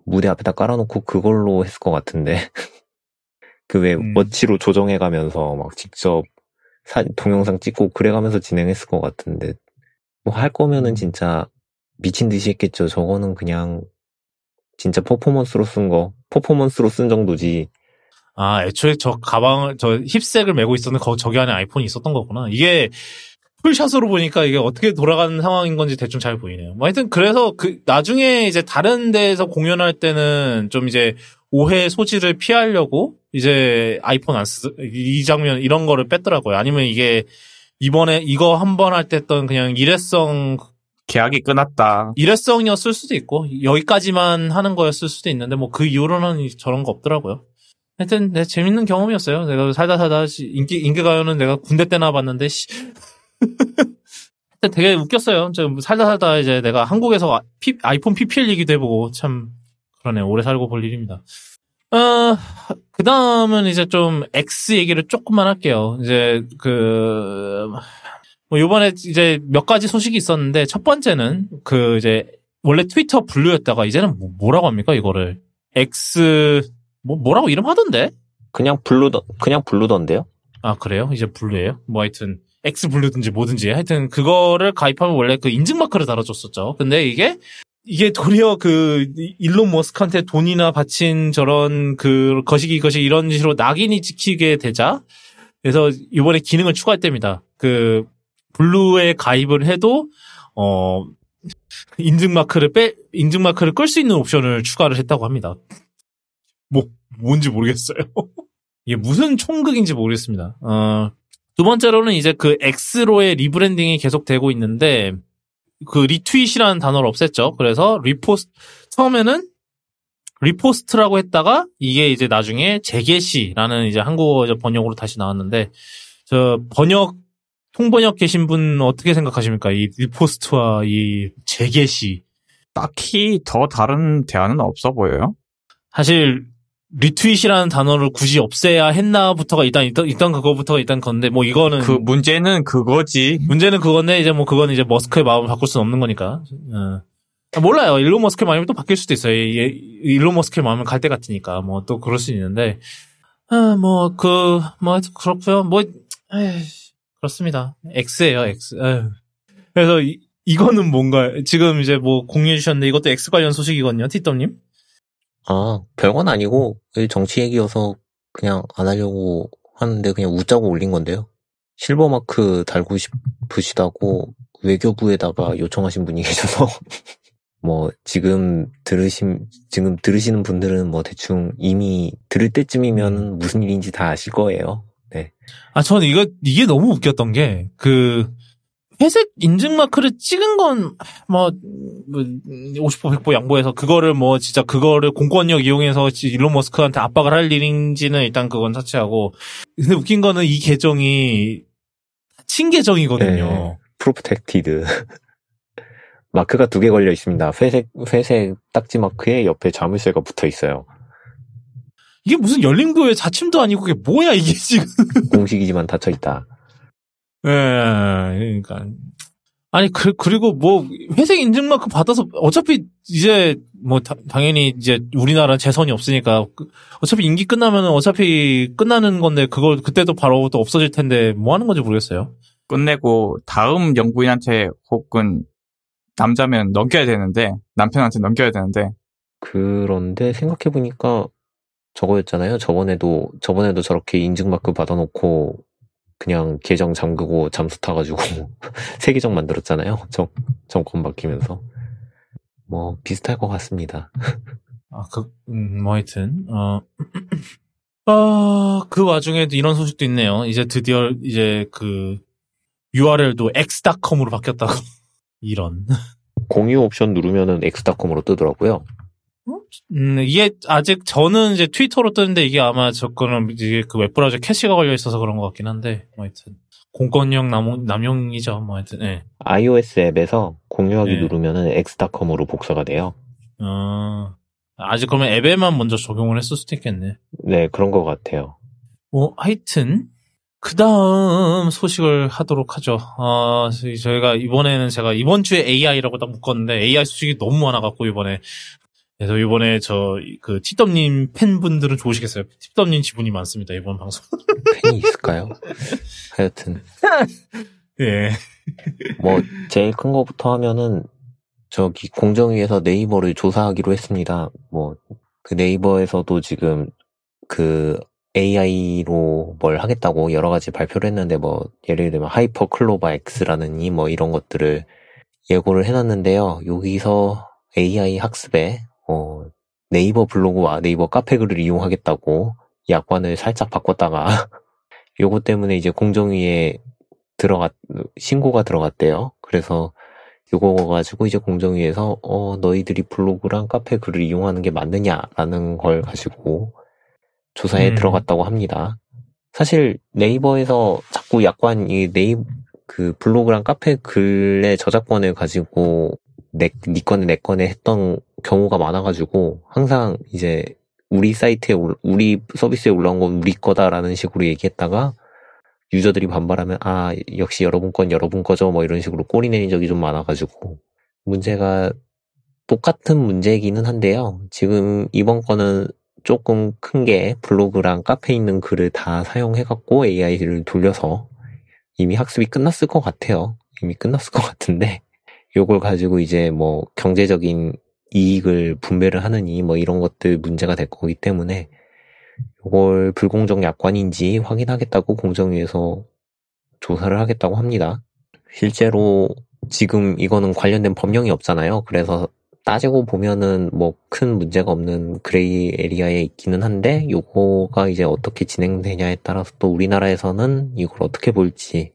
무대 앞에다 깔아놓고 그걸로 했을 것 같은데 그왜 음. 워치로 조정해가면서 막 직접 사, 동영상 찍고 그래가면서 진행했을 것 같은데 뭐 할 거면은 진짜 미친 듯이 했겠죠. 저거는 그냥 진짜 퍼포먼스로 쓴 거, 퍼포먼스로 쓴 정도지. 아, 애초에 저 가방을, 저 힙색을 메고 있었는데, 거, 저기 안에 아이폰이 있었던 거구나. 이게, 풀샷으로 보니까 이게 어떻게 돌아가는 상황인 건지 대충 잘 보이네요. 뭐 하여튼, 그래서 그, 나중에 이제 다른 데에서 공연할 때는 좀 이제 오해 소지를 피하려고, 이제 아이폰 안 쓰, 이 장면, 이런 거를 뺐더라고요. 아니면 이게, 이번에 이거 한 번 할 때 했던 그냥 일회성 계약이 끝났다. 일회성이었을 수도 있고 여기까지만 하는 거였을 수도 있는데 뭐 그 이후로는 저런 거 없더라고요. 하여튼 네, 재밌는 경험이었어요. 내가 살다 살다 시- 인기 인기 가요는 내가 군대 때나 봤는데 씨. 하여튼 되게 웃겼어요. 저 살다 살다 이제 내가 한국에서 아- 피- 아이폰 PPL 얘기도 해보고 참 그러네 오래 살고 볼 일입니다. 어, 그 다음은 이제 좀 X 얘기를 조금만 할게요. 이제 그, 뭐 요번에 이제 몇 가지 소식이 있었는데 첫 번째는 그 이제 원래 트위터 블루였다가 이제는 뭐- 뭐라고 합니까 이거를 X 뭐 뭐라고 이름 하던데? 그냥 블루던, 그냥 블루던데요? 아 그래요? 이제 블루예요? 뭐 하여튼 X 블루든지 뭐든지 하여튼 그거를 가입하면 원래 그 인증 마크를 달아줬었죠. 근데 이게 이게 도리어 그 일론 머스크한테 돈이나 바친 저런 그 거시기 거시기 이런 식으로 낙인이 찍히게 되자 그래서 이번에 기능을 추가했답니다. 그 블루에 가입을 해도 어 인증 마크를 빼 인증 마크를 끌 수 있는 옵션을 추가를 했다고 합니다. 뭐 뭔지 모르겠어요. 이게 무슨 총극인지 모르겠습니다. 어, 두 번째로는 이제 그 X로의 rebranding이 계속 되고 있는데 그 retweet이라는 단어를 없앴죠. 그래서 repost 처음에는 repost라고 했다가 이게 이제 나중에 재게시라는 이제 한국어 번역으로 다시 나왔는데 저 번역 통번역 계신 분 어떻게 생각하십니까? 이 repost와 이 재게시 딱히 더 다른 대안은 없어 보여요. 사실 retweet이라는 단어를 굳이 없애야 했나부터가 일단 일단, 일단 그거부터가 일단 건데 뭐 이거는 그 문제는 그거지. 문제는 그건데 이제 뭐 그건 이제 머스크의 마음을 바꿀 수는 없는 거니까. 어. 아, 몰라요. 일론 머스크의 마음이 또 바뀔 수도 있어요. 이- 이- 일론 머스크의 마음은 갈대 같으니까 뭐 또 그럴 수 있는데 아 뭐그뭐 그렇고요. 뭐 에이, 그렇습니다. X예요. X. 에휴. 그래서 이, 이거는 뭔가 지금 이제 뭐 공유해 주셨는데 이것도 X 관련 소식이거든요. 티덤님. 아, 별건 아니고, 정치 얘기여서 그냥 안 하려고 하는데 그냥 웃자고 올린 건데요. 실버 마크 달고 싶으시다고 외교부에다가 요청하신 분이 계셔서, 뭐, 지금 들으신, 지금 들으시는 분들은 뭐 대충 이미 들을 때쯤이면 무슨 일인지 다 아실 거예요. 네. 아, 저는 이거, 이게 너무 웃겼던 게, 그, 회색 인증 마크를 찍은 건, 뭐, 뭐 50% 100% 양보해서, 그거를 뭐, 진짜 그거를 공권력 이용해서 지- 일론 머스크한테 압박을 할 일인지는 일단 그건 차치하고. 근데 웃긴 거는 이 계정이, 친 계정이거든요. 네. Protected. 마크가 두 개 걸려 있습니다. 회색, 회색 딱지 마크에 옆에 자물쇠가 붙어 있어요. 이게 무슨 열린교회 자침도 아니고, 그게 뭐야, 이게 지금. 공식이지만 닫혀 있다. 예, 그러니까. 아니, 그, 그리고 뭐, 회색 인증마크 받아서, 어차피 이제, 뭐, 다- 당연히 이제 우리나라 재선이 없으니까, 그- 어차피 임기 끝나면 어차피 끝나는 건데, 그걸 그때도 바로 또 없어질 텐데, 뭐 하는 건지 모르겠어요. 끝내고 다음 영부인한테 혹은 남자면 넘겨야 되는데 남편한테 넘겨야 되는데 그런데 생각해 보니까 저거였잖아요. 저번에도, 저번에도 저렇게 인증마크 받아놓고 그냥 계정 잠그고 잠수 타가지고 새 계정 만들었잖아요. 정, 정권 바뀌면서. 뭐, 비슷할 것 같습니다. 아, 그, 음, 뭐 하여튼, 어, 어, 그 와중에도 이런 소식도 있네요. 이제 드디어 이제 그 URL도 x.com으로 바뀌었다고. 이런. 공유 옵션 누르면은 엑스닷컴으로 뜨더라고요. 음, 이게 아직 저는 이제 트위터로 뜨는데 이게 아마 저거는 이게 그 웹브라우저 캐시가 걸려 있어서 그런 것 같긴 한데, 뭐 하여튼. 공권력 남용, 남용이죠. 뭐 하여튼, 예. iOS 앱에서 공유하기 네. 누르면은 엑스닷컴으로 복사가 돼요. 어, 아직 그러면 앱에만 먼저 적용을 했을 수도 있겠네. 네, 그런 것 같아요. 뭐, 하여튼, 그 다음 소식을 하도록 하죠. 어, 저희가 이번에는 제가 이번 주에 AI라고 딱 묶었는데, AI 소식이 너무 많아갖고, 이번에. 그래서 이번에 저, 그, 티덤님 팬분들은 좋으시겠어요. 티덤님 지분이 많습니다, 이번 방송. 팬이 있을까요? 하여튼, 예. 뭐, 제일 큰 거부터 하면은, 저기, 공정위에서 네이버를 조사하기로 했습니다. 뭐, 그 네이버에서도 지금, 그, AI로 뭘 하겠다고 여러 가지 발표를 했는데, 뭐, 예를 들면, 하이퍼 클로바 X라느니, 뭐, 이런 것들을 예고를 해놨는데요. 여기서 AI 학습에, 어, 네이버 블로그와 네이버 카페 글을 이용하겠다고 약관을 살짝 바꿨다가, 요거 때문에 이제 공정위에 들어갔, 신고가 들어갔대요. 그래서 요거 가지고 이제 공정위에서, 어, 너희들이 블로그랑 카페 글을 이용하는 게 맞느냐라는 걸 가지고 조사에 음. 들어갔다고 합니다. 사실 네이버에서 자꾸 약관, 이 네이, 그 블로그랑 카페 글의 저작권을 가지고 내, 니 거네 내 거네 했던 경우가 많아가지고 항상 이제 우리 사이트에, 올- 우리 서비스에 올라온 건 우리 거다라는 식으로 얘기했다가 유저들이 반발하면 아 역시 여러분 건 여러분 거죠 뭐 이런 식으로 꼬리 내린 적이 좀 많아가지고 문제가 똑같은 문제이기는 한데요. 지금 이번 거는 조금 큰 게 블로그랑 카페에 있는 글을 다 사용해갖고 AI를 돌려서 이미 학습이 끝났을 것 같아요. 이미 끝났을 것 같은데 요걸 가지고 이제 뭐 경제적인 이익을 분배를 하느니 뭐 이런 것들 문제가 될 거기 때문에 요걸 불공정 약관인지 확인하겠다고 공정위에서 조사를 하겠다고 합니다. 실제로 지금 이거는 관련된 법령이 없잖아요. 그래서 따지고 보면은 뭐 큰 문제가 없는 gray area에 있기는 한데 요거가 이제 어떻게 진행되냐에 따라서 또 우리나라에서는 이걸 어떻게 볼지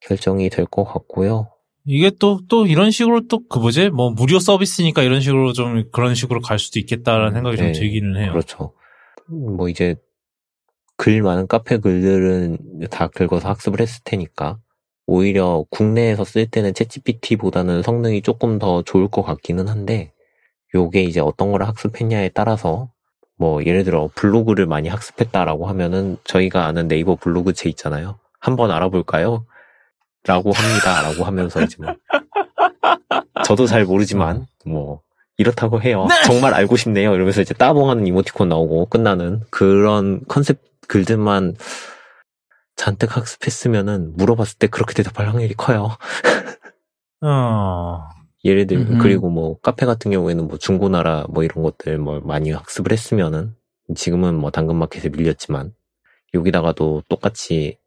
결정이 될 것 같고요. 이게 또, 또 이런 식으로 또, 그 뭐지? 뭐, 무료 서비스니까 이런 식으로 좀, 그런 식으로 갈 수도 있겠다라는 생각이 네, 좀 들기는 해요. 그렇죠. 뭐 이제 글 많은 카페 글들은 다 긁어서 학습을 했을 테니까 오히려 국내에서 쓸 때는 챗GPT보다는 성능이 조금 더 좋을 것 같기는 한데 요게 이제 어떤 거를 학습했냐에 따라서 뭐 예를 들어 블로그를 많이 학습했다라고 하면은 저희가 아는 네이버 블로그체 있잖아요. 한번 알아볼까요? 라고 합니다. 라고 하면서 이제 뭐 저도 잘 모르지만 뭐 이렇다고 해요. 정말 알고 싶네요. 이러면서 이제 따봉하는 이모티콘 나오고 끝나는 그런 컨셉 글들만 잔뜩 학습했으면은 물어봤을 때 그렇게 대답할 확률이 커요. 어, 예를 들 음. 그리고 뭐 카페 같은 경우에는 뭐 중고나라 뭐 이런 것들 뭐 많이 학습을 했으면은 지금은 뭐 당근마켓에 밀렸지만 여기다가도 똑같이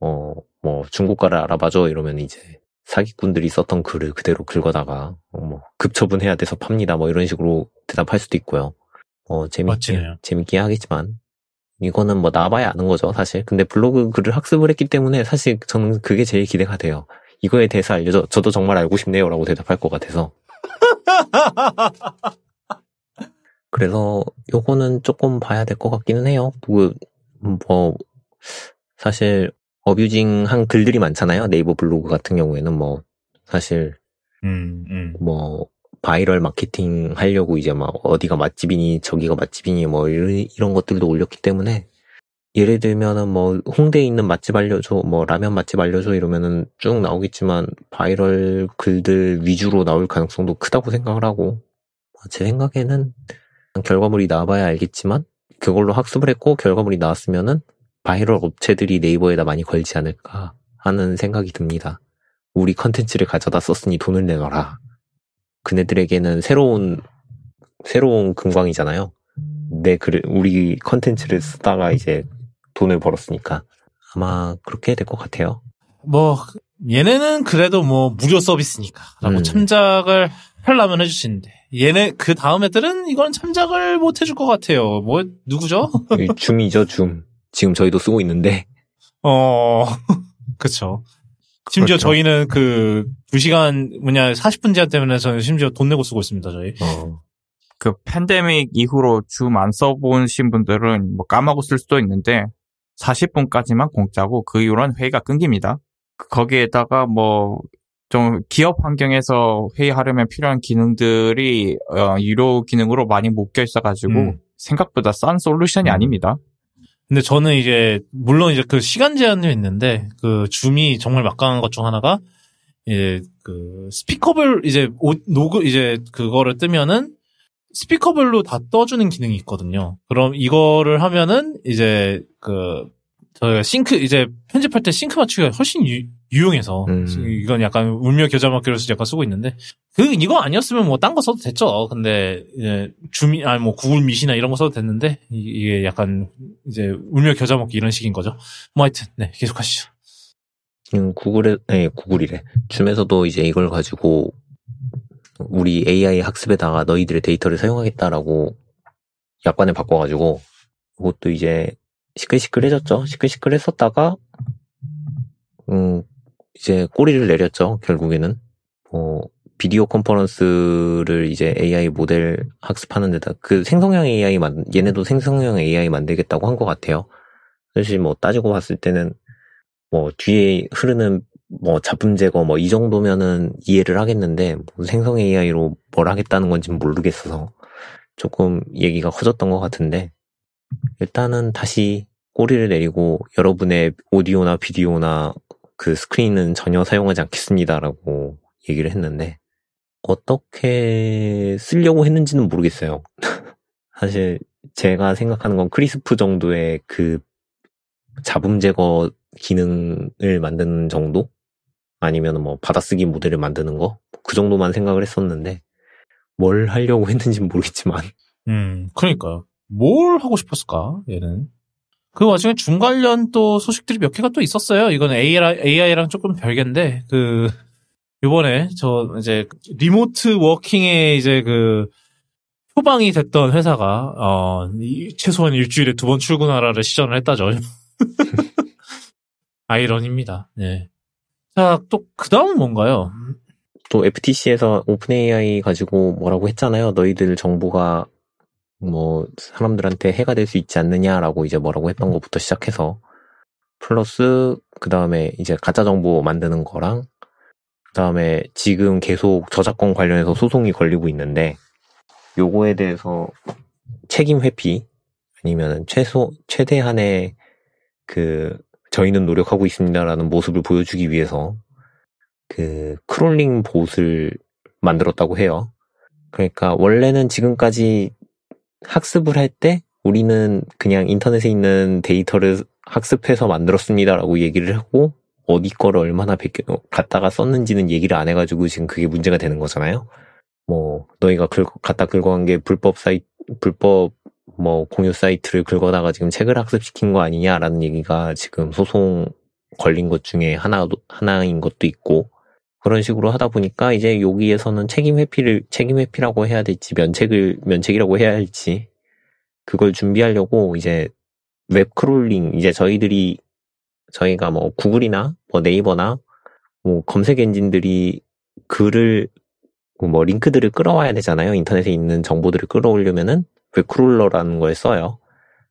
어 뭐 중고가를 알아봐줘 이러면 이제 사기꾼들이 썼던 글을 그대로 긁어다가 어, 뭐 급처분해야 돼서 팝니다 뭐 이런 식으로 대답할 수도 있고요. 어 재밌게. 재밌게 하겠지만 이거는 뭐 나봐야 아는 거죠 사실. 근데 블로그 글을 학습을 했기 때문에 사실 저는 그게 제일 기대가 돼요. 이거에 대해서 알려줘. 저도 정말 알고 싶네요라고 대답할 것 같아서. 그래서 요거는 조금 봐야 될 것 같기는 해요. 뭐, 뭐 사실 어뷰징한 글들이 많잖아요. 네이버 블로그 같은 경우에는 뭐 사실 음, 음. 뭐 바이럴 마케팅 하려고 이제 막 어디가 맛집이니 저기가 맛집이니 뭐 이런, 이런 것들도 올렸기 때문에 예를 들면은 뭐 홍대에 있는 맛집 알려줘 뭐 라면 맛집 알려줘 이러면은 쭉 나오겠지만 바이럴 글들 위주로 나올 가능성도 크다고 생각을 하고 제 생각에는 결과물이 나와봐야 알겠지만 그걸로 학습을 했고 결과물이 나왔으면은 바이럴 업체들이 네이버에다 많이 걸지 않을까 하는 생각이 듭니다. 우리 컨텐츠를 가져다 썼으니 돈을 내놔라. 그네들에게는 새로운 새로운 금광이잖아요. 내 글, 우리 컨텐츠를 쓰다가 이제 돈을 벌었으니까 아마 그렇게 될 것 같아요. 뭐, 얘네는 그래도 뭐, 무료 서비스니까. 라고 음. 참작을 하려면 해주시는데. 얘네 그 다음 애들은 이건 참작을 못 해줄 것 같아요. 뭐 누구죠? 이 줌이죠, 줌. 지금 저희도 쓰고 있는데 어, 그쵸. 심지어 그렇죠. 저희는 그 2시간 뭐냐 40분 제한 때문에 저는 심지어 돈 내고 쓰고 있습니다, 저희. 어, 그 팬데믹 이후로 줌 안 써보신 분들은 뭐 까먹고 쓸 수도 있는데 40분까지만 공짜고 그 이후로는 회의가 끊깁니다. 그- 거기에다가 뭐 좀 기업 환경에서 회의하려면 필요한 기능들이 어, 유료 기능으로 많이 묶여 있어가지고 음. 생각보다 싼 솔루션이 음. 아닙니다. 근데 저는 이제 물론 이제 그 시간 제한도 있는데 그 줌이 정말 막강한 것 중 하나가 이제 그 스피커별 이제 오- 노그 이제 그거를 뜨면은 스피커별로 다 떠주는 기능이 있거든요. 그럼 이거를 하면은 이제 그 저희가 싱크 이제 편집할 때 싱크 맞추기가 훨씬 유, 유용해서 음. 이건 약간 울며 겨자 먹기로 서 약간 쓰고 있는데 그 이거 아니었으면 뭐 딴 거 써도 됐죠. 근데 줌이 아니 뭐 구글 미시나 이런 거 써도 됐는데 이- 이게 약간 이제 울며 겨자 먹기 이런 식인 거죠. 뭐 하여튼 네 계속하시죠. 음, 구글에, 네, 구글이래. 줌에서도 이제 이걸 가지고 우리 AI 학습에다가 너희들의 데이터를 사용하겠다라고 약관을 바꿔가지고 그것도 이제 시끌시끌해졌죠. 시끌시끌했었다가 음, 이제 꼬리를 내렸죠. 결국에는 뭐 비디오 컨퍼런스를 이제 AI 모델 학습하는 데다 그 생성형 AI 만 얘네도 생성형 AI 만들겠다고 한 것 같아요. 사실 뭐 따지고 봤을 때는 뭐 뒤에 흐르는 뭐 잡음 제거 뭐 이 정도면은 이해를 하겠는데 뭐 생성 AI로 뭘 하겠다는 건지 모르겠어서 조금 얘기가 커졌던 것 같은데 일단은 다시 꼬리를 내리고 여러분의 오디오나 비디오나 그 스크린은 전혀 사용하지 않겠습니다라고 얘기를 했는데 어떻게 쓰려고 했는지는 모르겠어요. 사실 제가 생각하는 건 크리스프 정도의 그 잡음 제거 기능을 만드는 정도? 아니면 뭐 받아쓰기 모델을 만드는 거? 그 정도만 생각을 했었는데 뭘 하려고 했는지 모르겠지만 음 그러니까요. 뭘 하고 싶었을까 얘는. 그 와중에 줌 관련 또 소식들이 몇 개가 또 있었어요. 이건 AI랑, AI랑 조금 별개인데, 그, 요번에 저 이제 리모트 워킹에 이제 그 표방이 됐던 회사가, 어, 이- 최소한 일주일에 두 번 출근하라를 시전을 했다죠. 아이러니입니다. 네. 자, 또, 그 다음은 뭔가요? 또 FTC에서 오픈 AI 가지고 뭐라고 했잖아요. 너희들 정보가 뭐 사람들한테 해가 될 수 있지 않느냐라고 이제 뭐라고 했던 것부터 시작해서 플러스 그 다음에 이제 가짜 정보 만드는 거랑 그 다음에 지금 계속 저작권 관련해서 소송이 걸리고 있는데 요거에 대해서 책임 회피 아니면 최소 최대한의 그 저희는 노력하고 있습니다라는 모습을 보여주기 위해서 그 crawling bot을 만들었다고 해요. 그러니까 원래는 지금까지 학습을 할 때 우리는 그냥 인터넷에 있는 데이터를 학습해서 만들었습니다라고 얘기를 하고 어디 거를 얼마나 베껴 갖다가 썼는지는 얘기를 안 해가지고 지금 그게 문제가 되는 거잖아요. 뭐 너희가 긁, 갖다 긁어간 게 불법 사이 불법 뭐 공유 사이트를 긁어다가 지금 책을 학습시킨 거 아니냐라는 얘기가 지금 소송 걸린 것 중에 하나 하나인 것도 있고 그런 식으로 하다 보니까 이제 여기에서는 책임 회피를 책임 회피라고 해야 될지 면책을 면책이라고 해야 할지 그걸 준비하려고 이제 web crawling 이제 저희들이 저희가 뭐 구글이나 뭐 네이버나 뭐 검색 엔진들이 글을 뭐 링크들을 끌어와야 되잖아요. 인터넷에 있는 정보들을 끌어오려면은 web crawler라는 걸 써요.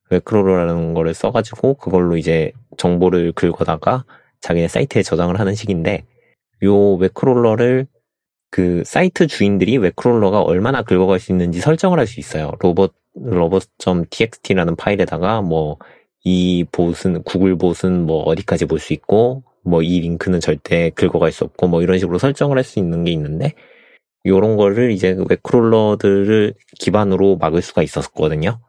web crawler라는 거를 써가지고 그걸로 이제 정보를 긁어다가 자기네 사이트에 저장을 하는 식인데 요 web crawler를 그 사이트 주인들이 web crawler가 얼마나 긁어갈 수 있는지 설정을 할 수 있어요. 로봇 robots.txt라는 파일에다가 뭐 이 bot은 구글 bot은 뭐 어디까지 볼 수 있고 뭐 이 링크는 절대 긁어갈 수 없고 뭐 이런 식으로 설정을 할 수 있는 게 있는데 요런 거를 이제 web crawler들을 기반으로 막을 수가 있었거든요.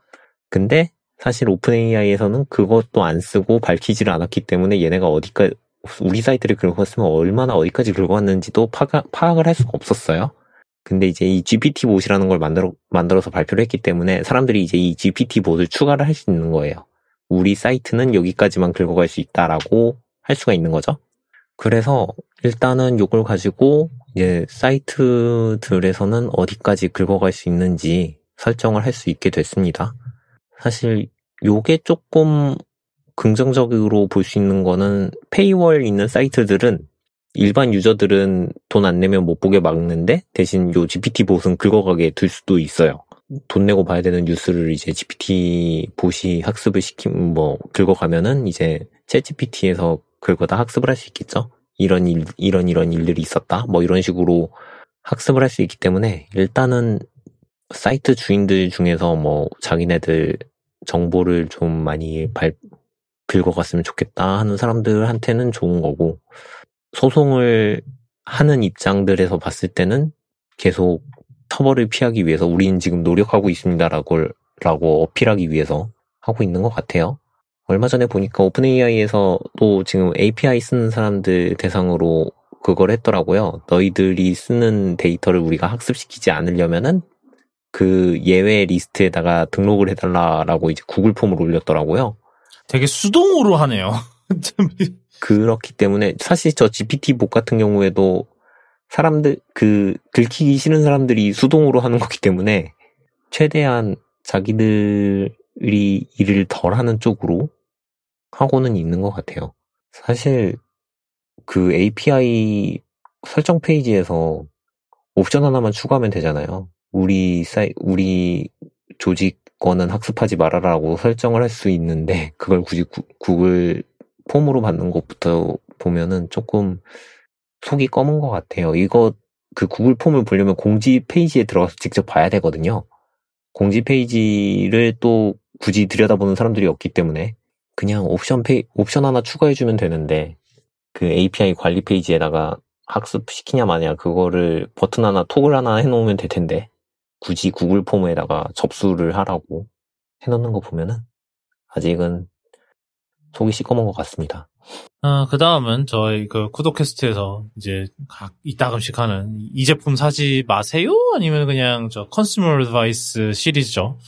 근데 사실 오픈 AI에서는 그것도 안 쓰고 밝히지를 않았기 때문에 얘네가 어디까지 우리 사이트를 긁었으면 얼마나 어디까지 긁어왔는지도 파가, 파악을 할 수가 없었어요. 근데 이제 이 GPT 봇이라는 걸 만들어, 만들어서 발표를 했기 때문에 사람들이 이제 이 GPT 봇을 추가를 할 수 있는 거예요. 우리 사이트는 여기까지만 긁어갈 수 있다라고 할 수가 있는 거죠. 그래서 일단은 요걸 가지고 이제 사이트들에서는 어디까지 긁어갈 수 있는지 설정을 할 수 있게 됐습니다. 사실 요게 조금 긍정적으로 볼 수 있는 거는 페이월 있는 사이트들은 일반 유저들은 돈 안 내면 못 보게 막는데 대신 요 GPT 봇은 긁어가게 될 수도 있어요. 돈 내고 봐야 되는 뉴스를 이제 GPT 봇이 학습을 시키면 뭐 긁어가면은 이제 챗 GPT에서 긁어다 학습을 할 수 있겠죠. 이런 일, 이런 이런 일들이 있었다. 뭐 이런 식으로 학습을 할 수 있기 때문에 일단은 사이트 주인들 중에서 뭐 자기네들 정보를 좀 많이 발, 긁어갔으면 좋겠다 하는 사람들한테는 좋은 거고, 소송을 하는 입장들에서 봤을 때는 계속 처벌을 피하기 위해서 우리는 지금 노력하고 있습니다라고 라고 어필하기 위해서 하고 있는 것 같아요. 얼마 전에 보니까 오픈 AI에서 또 지금 API 쓰는 사람들 대상으로 그걸 했더라고요. 너희들이 쓰는 데이터를 우리가 학습시키지 않으려면은 그 예외 리스트에다가 등록을 해달라라고 이제 구글 폼을 올렸더라고요. 되게 수동으로 하네요. 그렇기 때문에 사실 저 GPT 봇 같은 경우에도 사람들 그 들키기 싫은 사람들이 수동으로 하는 거기 때문에 최대한 자기들이 일을 덜 하는 쪽으로 하고는 있는 것 같아요. 사실 그 API 설정 페이지에서 옵션 하나만 추가하면 되잖아요. 우리 사이 우리 조직 권은 학습하지 말아라고 설정을 할 수 있는데 그걸 굳이 구, 구글 폼으로 받는 것부터 보면은 조금 속이 검은 것 같아요. 이거 그 구글 폼을 보려면 공지 페이지에 들어가서 직접 봐야 되거든요. 공지 페이지를 또 굳이 들여다보는 사람들이 없기 때문에 그냥 옵션 페이, 옵션 하나 추가해주면 되는데 그 API 관리 페이지에다가 학습시키냐 마냐 그거를 버튼 하나 토글 하나 해놓으면 될 텐데 굳이 구글 폼에다가 접수를 하라고 해놓는 거 보면은 아직은 속이 시꺼먼 것 같습니다. 아, 그 다음은 저희 그 쿠도캐스트에서 이제 각 이따금씩 하는 이 제품 사지 마세요? 아니면 그냥 저 consumer device 시리즈죠.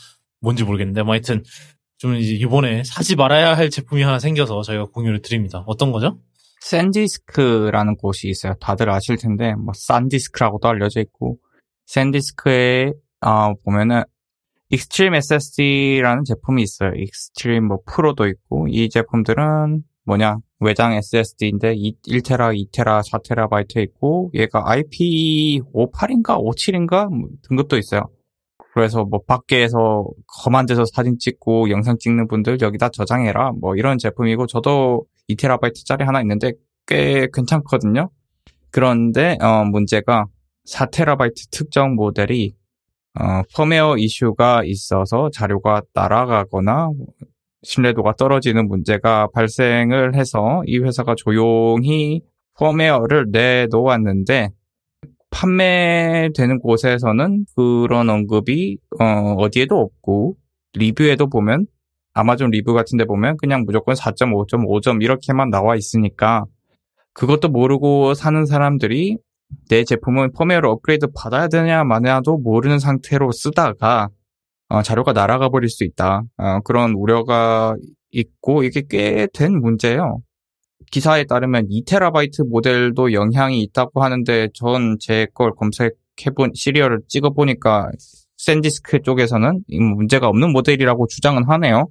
뭔지 모르겠는데, 뭐 하여튼 좀 이제 이번에 사지 말아야 할 제품이 하나 생겨서 저희가 공유를 드립니다. 어떤 거죠? 샌디스크라는 곳이 있어요. 다들 아실 텐데, 뭐, 산디스크라고도 알려져 있고, 샌디스크에, 어, 보면은, 익스트림 SSD라는 제품이 있어요. 익스트림 뭐 프로도 있고, 이 제품들은 뭐냐, 외장 SSD인데 1테라, 2테라, 4테라바이트 있고, 얘가 IP58인가 57인가 등급도 있어요. 그래서 뭐 밖에서 험한 데서 사진 찍고 영상 찍는 분들 여기다 저장해라 뭐 이런 제품이고 저도 2테라바이트짜리 하나 있는데 꽤 괜찮거든요. 그런데 어 문제가 4테라바이트 특정 모델이 어 펌웨어 이슈가 있어서 자료가 날아가거나 신뢰도가 떨어지는 문제가 발생을 해서 이 회사가 조용히 펌웨어를 내놓았는데 판매되는 곳에서는 그런 언급이 어, 디에도 없고 리뷰에도 보면 아마존 리뷰 같은 데 보면 그냥 무조건 4.5점, 5점 이렇게만 나와 있으니까 그것도 모르고 사는 사람들이 내 제품은 펌웨어를 업그레이드 받아야 되냐 마냐도 모르는 상태로 쓰다가 어, 자료가 날아가 버릴 수 있다. 어, 그런 우려가 있고 이게 꽤 된 문제예요. 기사에 따르면 2테라바이트 모델도 영향이 있다고 하는데 전 제 걸 검색해본 시리얼을 찍어보니까 샌디스크 쪽에서는 문제가 없는 모델이라고 주장은 하네요.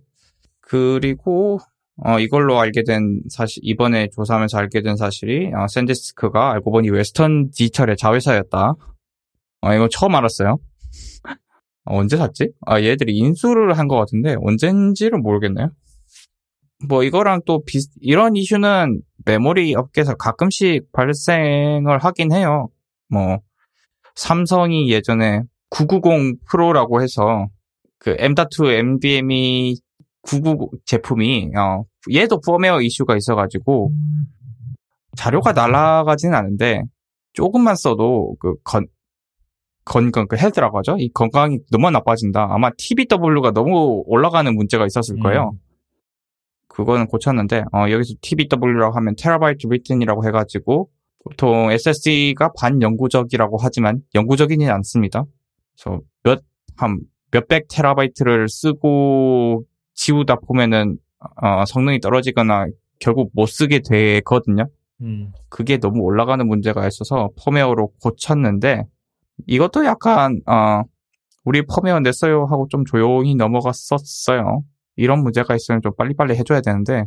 그리고 어, 이걸로 알게 된 사실 이번에 조사하면서 알게 된 사실이 어, 샌디스크가 알고 보니 웨스턴 디지털의 자회사였다. 어, 이거 처음 알았어요. 어, 언제 샀지? 아 얘들이 인수를 한 것 같은데 언젠지는 모르겠네요. 뭐 이거랑 또 비슷 이런 이슈는 메모리 업계에서 가끔씩 발생을 하긴 해요. 뭐 삼성이 예전에 990 프로라고 해서 그 M.2 NVMe 990 제품이 어 얘도 펌웨어 이슈가 있어가지고 자료가 날아가지는 않은데 조금만 써도 그 건, 건강, 그 헬스라고 하죠? 이 건강이 너무 나빠진다. 아마 TBW가 너무 올라가는 문제가 있었을 거예요. 음. 그거는 고쳤는데 어, 여기서 TBW라고 하면 테라바이트 리튼이라고 해가지고 보통 SSD가 반영구적이라고 하지만 영구적이지 않습니다. 그래서 몇 한 몇백 테라바이트를 쓰고 지우다 보면은 어, 성능이 떨어지거나 결국 못 쓰게 되거든요. 음. 그게 너무 올라가는 문제가 있어서 펌웨어로 고쳤는데 이것도 약간 어 우리 펌웨어 냈어요 하고 좀 조용히 넘어갔었어요. 이런 문제가 있으면 좀 빨리빨리 해줘야 되는데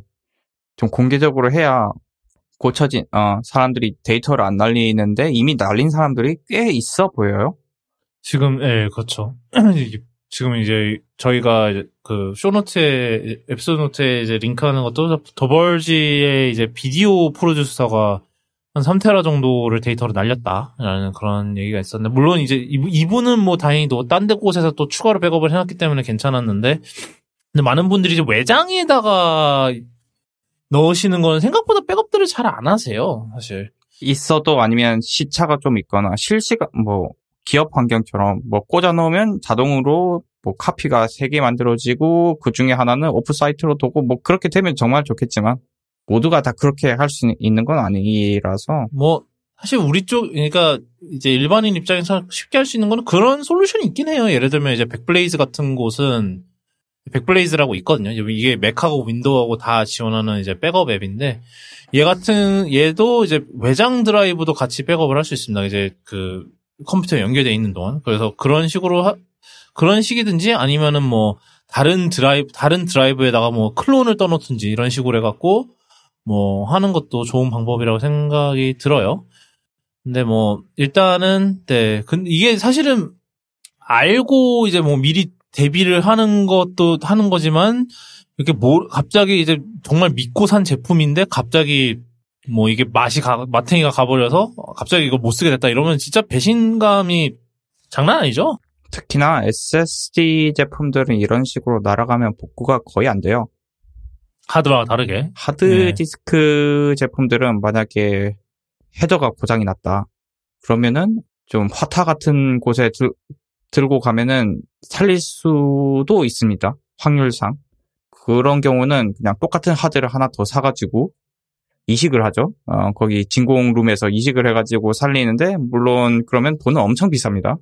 좀 공개적으로 해야 고쳐진 어 사람들이 데이터를 안 날리는데 이미 날린 사람들이 꽤 있어 보여요. 지금, 예, 그렇죠. 지금 이제 저희가 그 쇼노트에, 에피소드 노트에 이제 링크하는 것도 더벌지의 이제 비디오 프로듀서가 한 3테라 정도를 데이터로 날렸다라는 그런 얘기가 있었는데, 물론 이제 이분- 이분은 뭐 다행히 또딴 데 곳에서 또 추가로 백업을 해놨기 때문에 괜찮았는데, 근데 많은 분들이 이제 외장에다가 넣으시는 거는 생각보다 백업들을 잘 안 하세요, 사실. 있어도 아니면 시차가 좀 있거나 실시간 뭐 기업 환경처럼 뭐 꽂아 놓으면 자동으로 뭐 카피가 3개 만들어지고 그 중에 하나는 off-site로 두고 뭐 그렇게 되면 정말 좋겠지만 모두가 다 그렇게 할 수 있는 건 아니라서 뭐 사실 우리 쪽 그러니까 이제 일반인 입장에서 쉽게 할 수 있는 거는 그런 솔루션이 있긴 해요. 예를 들면 이제 백블레이즈 같은 곳은 백블레이즈라고 있거든요. 이게 맥하고 윈도우하고 다 지원하는 이제 백업 앱인데 얘 같은 얘도 이제 외장 드라이브도 같이 백업을 할 수 있습니다. 이제 그 컴퓨터에 연결돼 있는 동안 그래서 그런 식으로 하- 그런 식이든지 아니면은 뭐 다른 드라이브 다른 드라이브에다가 뭐 클론을 떠놓든지 이런 식으로 해갖고 뭐 하는 것도 좋은 방법이라고 생각이 들어요. 근데 뭐 일단은 네, 근데 이게 사실은 알고 이제 뭐 미리 대비를 하는 것도 하는 거지만 이렇게 뭐 갑자기 이제 정말 믿고 산 제품인데 갑자기 뭐 이게 맛이 가, 마탱이가 가버려서 갑자기 이거 못 쓰게 됐다 이러면 진짜 배신감이 장난 아니죠? 특히나 SSD 제품들은 이런 식으로 날아가면 복구가 거의 안 돼요. 하드와 다르게. 하드 네. 디스크 제품들은 만약에 헤더가 고장이 났다. 그러면은 좀 화타 같은 곳에 들, 들고 가면은 살릴 수도 있습니다. 확률상. 그런 경우는 그냥 똑같은 하드를 하나 더 사가지고 이식을 하죠. 어, 거기 진공룸에서 이식을 해가지고 살리는데 물론 그러면 돈은 엄청 비쌉니다.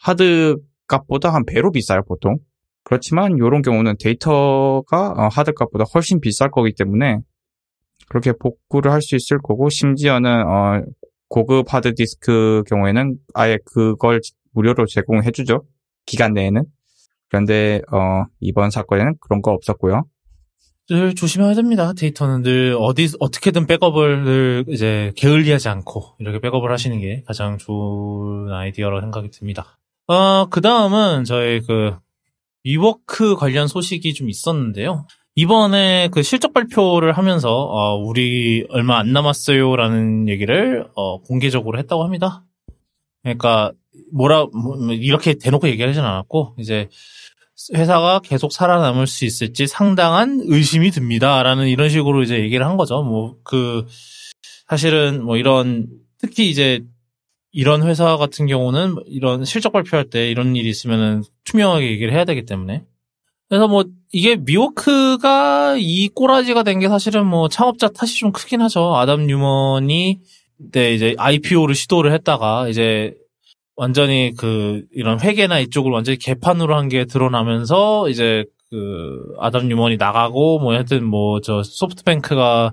하드 값보다 한 배로 비싸요, 보통. 그렇지만 이런 경우는 데이터가 어, 하드 값보다 훨씬 비쌀 거기 때문에 그렇게 복구를 할 수 있을 거고 심지어는 어, 고급 하드 디스크 경우에는 아예 그걸 무료로 제공해 주죠. 기간 내에는. 그런데 어, 이번 사건에는 그런 거 없었고요. 늘 조심해야 됩니다. 데이터는 늘 어디 어떻게든 백업을 늘 이제 게을리하지 않고 이렇게 백업을 하시는 게 가장 좋은 아이디어라고 생각이 듭니다. 어, 그 다음은 저희 그 위워크 관련 소식이 좀 있었는데요. 이번에 그 실적 발표를 하면서 어, 우리 얼마 안 남았어요라는 얘기를 어, 공개적으로 했다고 합니다. 그러니까 뭐라 뭐, 이렇게 대놓고 얘기하진 않았고 이제 회사가 계속 살아남을 수 있을지 상당한 의심이 듭니다라는 이런 식으로 이제 얘기를 한 거죠. 뭐 그 사실은 뭐 이런 특히 이제 이런 회사 같은 경우는 이런 실적 발표할 때 이런 일이 있으면은 투명하게 얘기를 해야 되기 때문에 그래서 뭐 이게 미워크가 이 꼬라지가 된 게 사실은 뭐 창업자 탓이 좀 크긴 하죠. 아담 뉴먼이 네 이제 IPO를 시도를 했다가 이제 완전히 그 이런 회계나 이쪽을 완전히 개판으로 한 게 드러나면서 이제 그 아담 뉴먼이 나가고 뭐 하여튼 뭐 저 소프트뱅크가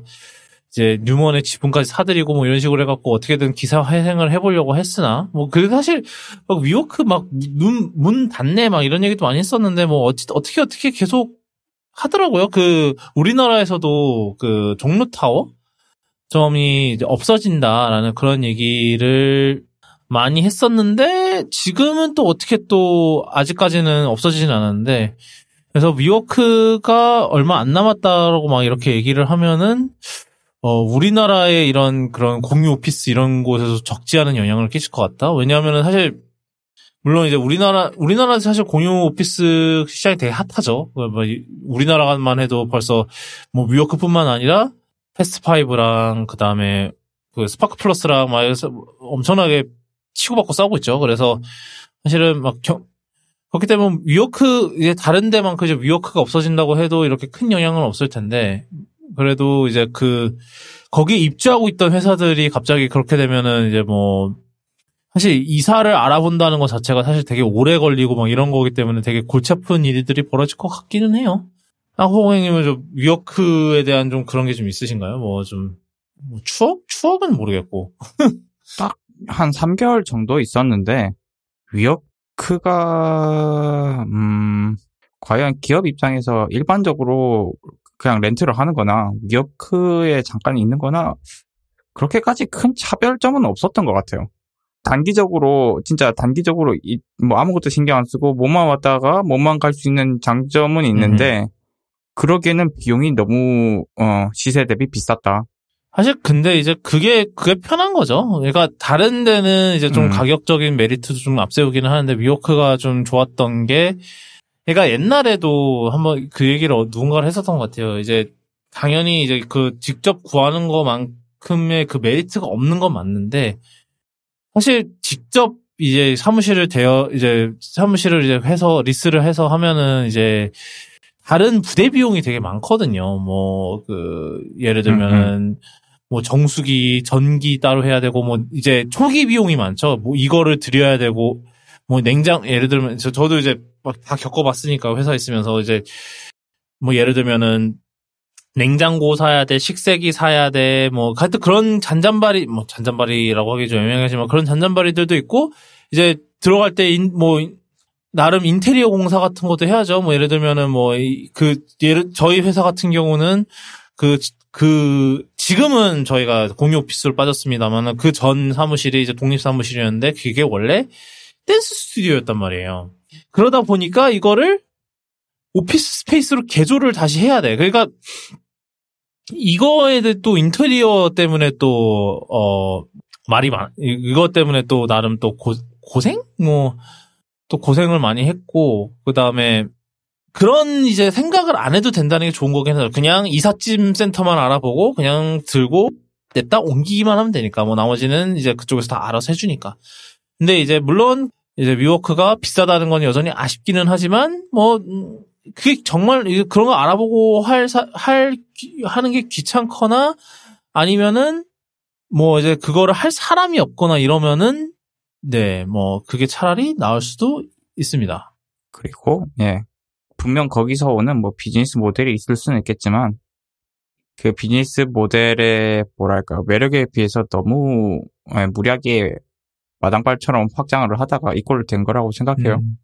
이제 뉴먼의 지분까지 사들이고 뭐 이런 식으로 해갖고 어떻게든 기사 회생을 해보려고 했으나 뭐 그 사실 막 위워크 막 눈 문 닫네 막 이런 얘기도 많이 했었는데 뭐 어찌 어떻게 어떻게 계속 하더라고요. 그 우리나라에서도 그 종로 타워 점이 이제 없어진다라는 그런 얘기를 많이 했었는데 지금은 또 어떻게 또 아직까지는 없어지진 않았는데 그래서 위워크가 얼마 안 남았다라고 막 이렇게 얘기를 하면은 어 우리나라의 이런 그런 공유 오피스 이런 곳에서 적지 않은 영향을 끼칠 것 같다. 왜냐하면은 사실 물론 이제 우리나라 우리나라 사실 공유 오피스 시장이 되게 핫하죠. 뭐 우리나라만 해도 벌써 뭐 위워크뿐만 아니라 패스트 파이브랑 그 다음에 그 스파크 플러스랑 막 해서 엄청나게 치고받고 싸우고 있죠. 그래서 사실은 막 경, 그렇기 때문에 위워크 이제 다른 데만큼 이제 위워크가 없어진다고 해도 이렇게 큰 영향은 없을 텐데 그래도 이제 그 거기에 입주하고 있던 회사들이 갑자기 그렇게 되면은 이제 뭐 사실 이사를 알아본다는 것 자체가 사실 되게 오래 걸리고 막 이런 거기 때문에 되게 골치 아픈 일들이 벌어질 것 같기는 해요. 아, 호공행님은 좀 위워크에 대한 좀 그런 게 좀 있으신가요? 뭐 좀 뭐 추억? 추억은 모르겠고. 한 3개월 정도 있었는데 위어크가 음 과연 기업 입장에서 일반적으로 그냥 렌트를 하는 거나 위어크에 잠깐 있는 거나 그렇게까지 큰 차별점은 없었던 것 같아요. 단기적으로 진짜 단기적으로 이- 뭐 아무것도 신경 안 쓰고 몸만 왔다가 몸만 갈 수 있는 장점은 있는데 그러기에는 비용이 너무 어 시세 대비 비쌌다. 사실 근데 이제 그게 그게 편한 거죠. 그러니까 다른 데는 이제 좀 음. 가격적인 메리트도 좀 앞세우기는 하는데 위워크가 좀 좋았던 게 그러니까 옛날에도 한번 그 얘기를 어- 누군가를 했었던 것 같아요. 이제 당연히 이제 그 직접 구하는 것만큼의 그 메리트가 없는 건 맞는데 사실 직접 이제 사무실을 대여 이제 사무실을 이제 해서 리스를 해서 하면은 이제 다른 부대 비용이 되게 많거든요. 뭐 그 예를 들면은 뭐 정수기, 전기 따로 해야 되고 뭐 이제 초기 비용이 많죠. 뭐 이거를 드려야 되고 뭐 냉장 예를 들면 저, 저도 이제 막 다 겪어봤으니까 회사 있으면서 이제 뭐 예를 들면은 냉장고 사야 돼, 식세기 사야 돼, 뭐 하여튼 그런 잔잔바리 뭐 잔잔바리라고 하기 좀 애매하지만 그런 잔잔바리들도 있고 이제 들어갈 때 뭐 나름 인테리어 공사 같은 것도 해야죠. 뭐 예를 들면은 뭐 그 예를 저희 회사 같은 경우는 그 그 지금은 저희가 공유 오피스로 빠졌습니다만은 그전 사무실이 이제 독립 사무실이었는데 그게 원래 댄스 스튜디오였단 말이에요. 그러다 보니까 이거를 office space로 개조를 다시 해야 돼. 그러니까 이거에 또 인테리어 때문에 또 어 말이 많 이- 이것 때문에 또 나름 또 고, 고생 뭐 또 고생을 많이 했고 그다음에 그런 이제 생각을 안 해도 된다는 게 좋은 거긴 해요. 그냥 이삿짐 센터만 알아보고 그냥 들고 냈다 옮기기만 하면 되니까 뭐 나머지는 이제 그쪽에서 다 알아서 해주니까. 근데 이제 물론 이제 위워크가 비싸다는 건 여전히 아쉽기는 하지만 뭐 음, 그게 정말 그런 거 알아보고 할, 사- 할 귀- 하는 게 귀찮거나 아니면은 뭐 이제 그거를 할 사람이 없거나 이러면은 네 뭐 그게 차라리 나을 수도 있습니다. 그리고 예 분명 거기서 오는 뭐 비즈니스 모델이 있을 수는 있겠지만 그 비즈니스 모델의 뭐랄까 매력에 비해서 너무 예, 무리하게 마당발처럼 확장을 하다가 이꼴 된 거라고 생각해요. 음.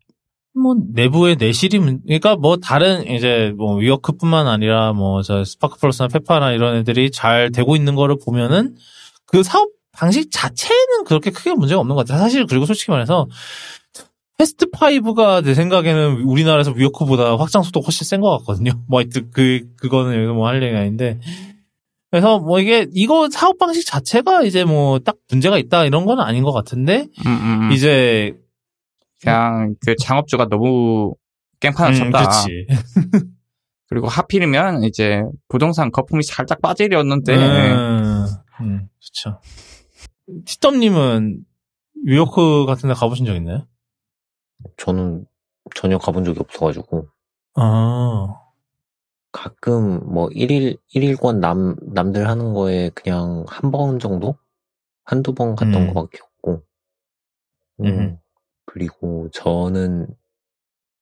뭐 내부의 내실이 문- 그러니까 뭐 다른 이제 뭐 위워크뿐만 아니라 뭐 저 스파크 플러스나 페파나 이런 애들이 잘 되고 있는 거를 보면은 그 사업 방식 자체는 그렇게 크게 문제가 없는 것 같아요. 사실 그리고 솔직히 말해서 패스트 5가 내 생각에는 우리나라에서 위워크보다 확장 속도가 훨씬 센 것 같거든요. 뭐 하여튼 그 그거는 여기서 뭐 할 얘기가 아닌데 그래서 뭐 이게 이거 사업 방식 자체가 이제 뭐 딱 문제가 있다 이런 건 아닌 것 같은데 음, 음, 음. 이제 그냥 그 창업주가 너무 깽판을 음, 쳤다. 그리고 하필이면 이제 부동산 거품이 살짝 빠지려는데 음, 음, 그쵸. 티덤님은 위워크 같은 데 가보신 적 있나요? 저는 전혀 가본 적이 없어가지고 아, 가끔 뭐 1일 1일권 남 남들 하는 거에 그냥 한 번 정도 한두 번 갔던 음. 거밖에 없고 음, 음. 그리고 저는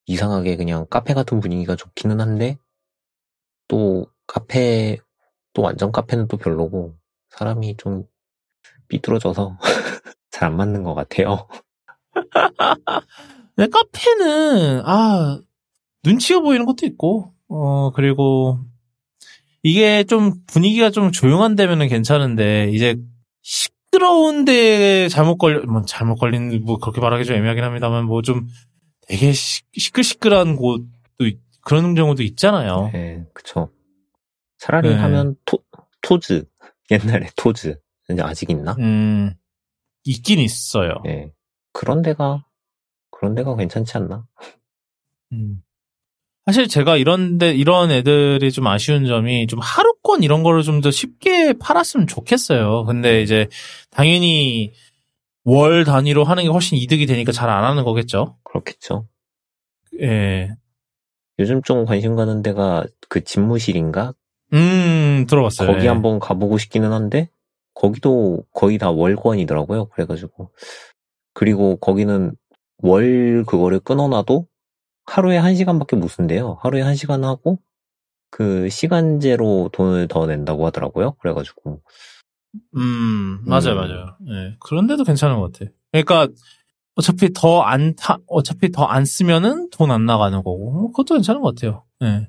이상하게 그냥 카페 같은 분위기가 좋기는 한데 또 카페 또 완전 카페는 또 별로고 사람이 좀 삐뚤어져서 잘 안 맞는 것 같아요. 카페는, 아, 눈치가 보이는 것도 있고, 어, 그리고, 이게 좀 분위기가 좀 조용한 데면은 괜찮은데, 이제, 시끄러운 데 잘못 걸려, 뭐, 잘못 걸리는, 뭐, 그렇게 말하기 좀 애매하긴 합니다만, 뭐, 좀, 되게 시, 시끌시끌한 곳도, 있- 그런 경우도 있잖아요. 네, 그쵸. 차라리 네. 하면 토, 토즈. 옛날에 토즈. 이제 아직 있나? 음, 있긴 있어요. 예. 그런 데가, 그런 데가 괜찮지 않나? 음. 사실 제가 이런데 이런 애들이 좀 아쉬운 점이 좀 하루권 이런 거를 좀 더 쉽게 팔았으면 좋겠어요. 근데 이제 당연히 월 단위로 하는 게 훨씬 이득이 되니까 잘 안 하는 거겠죠. 그렇겠죠. 예. 요즘 좀 관심 가는 데가 그 집무실인가? 음, 들어봤어요. 거기 예. 한번 가보고 싶기는 한데, 거기도 거의 다 월권이더라고요. 그래가지고. 그리고 거기는 월 그거를 끊어놔도 하루에 한 시간밖에 못 쓴대요. 하루에 한 시간 하고, 그 시간제로 돈을 더 낸다고 하더라고요. 그래가지고, 음, 맞아요, 음. 맞아요. 예. 그런데도 괜찮은 것 같아. 그러니까, 어차피 더안 타, 어차피 더 안 쓰면은 돈 안 나가는 거고, 뭐 그것도 괜찮은 것 같아요. 예.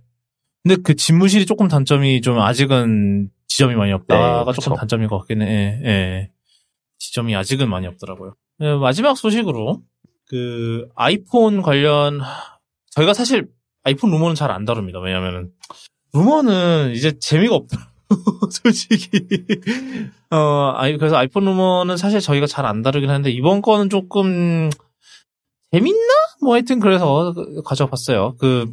근데 그 집무실이 조금 단점이 좀 아직은 지점이 많이 없다가 네, 조금. 단점인 것 같긴 해. 예, 예. 지점이 아직은 많이 없더라고요. 예, 마지막 소식으로, 그, 아이폰 관련, 저희가 사실 아이폰 루머는 잘 안 다룹니다. 왜냐면은, 루머는 이제 재미가 없더라고요. 솔직히. 어, 아이, 그래서 아이폰 루머는 사실 저희가 잘 안 다루긴 하는데, 이번 거는 조금, 재밌나? 뭐 하여튼 그래서 가져와 봤어요. 그,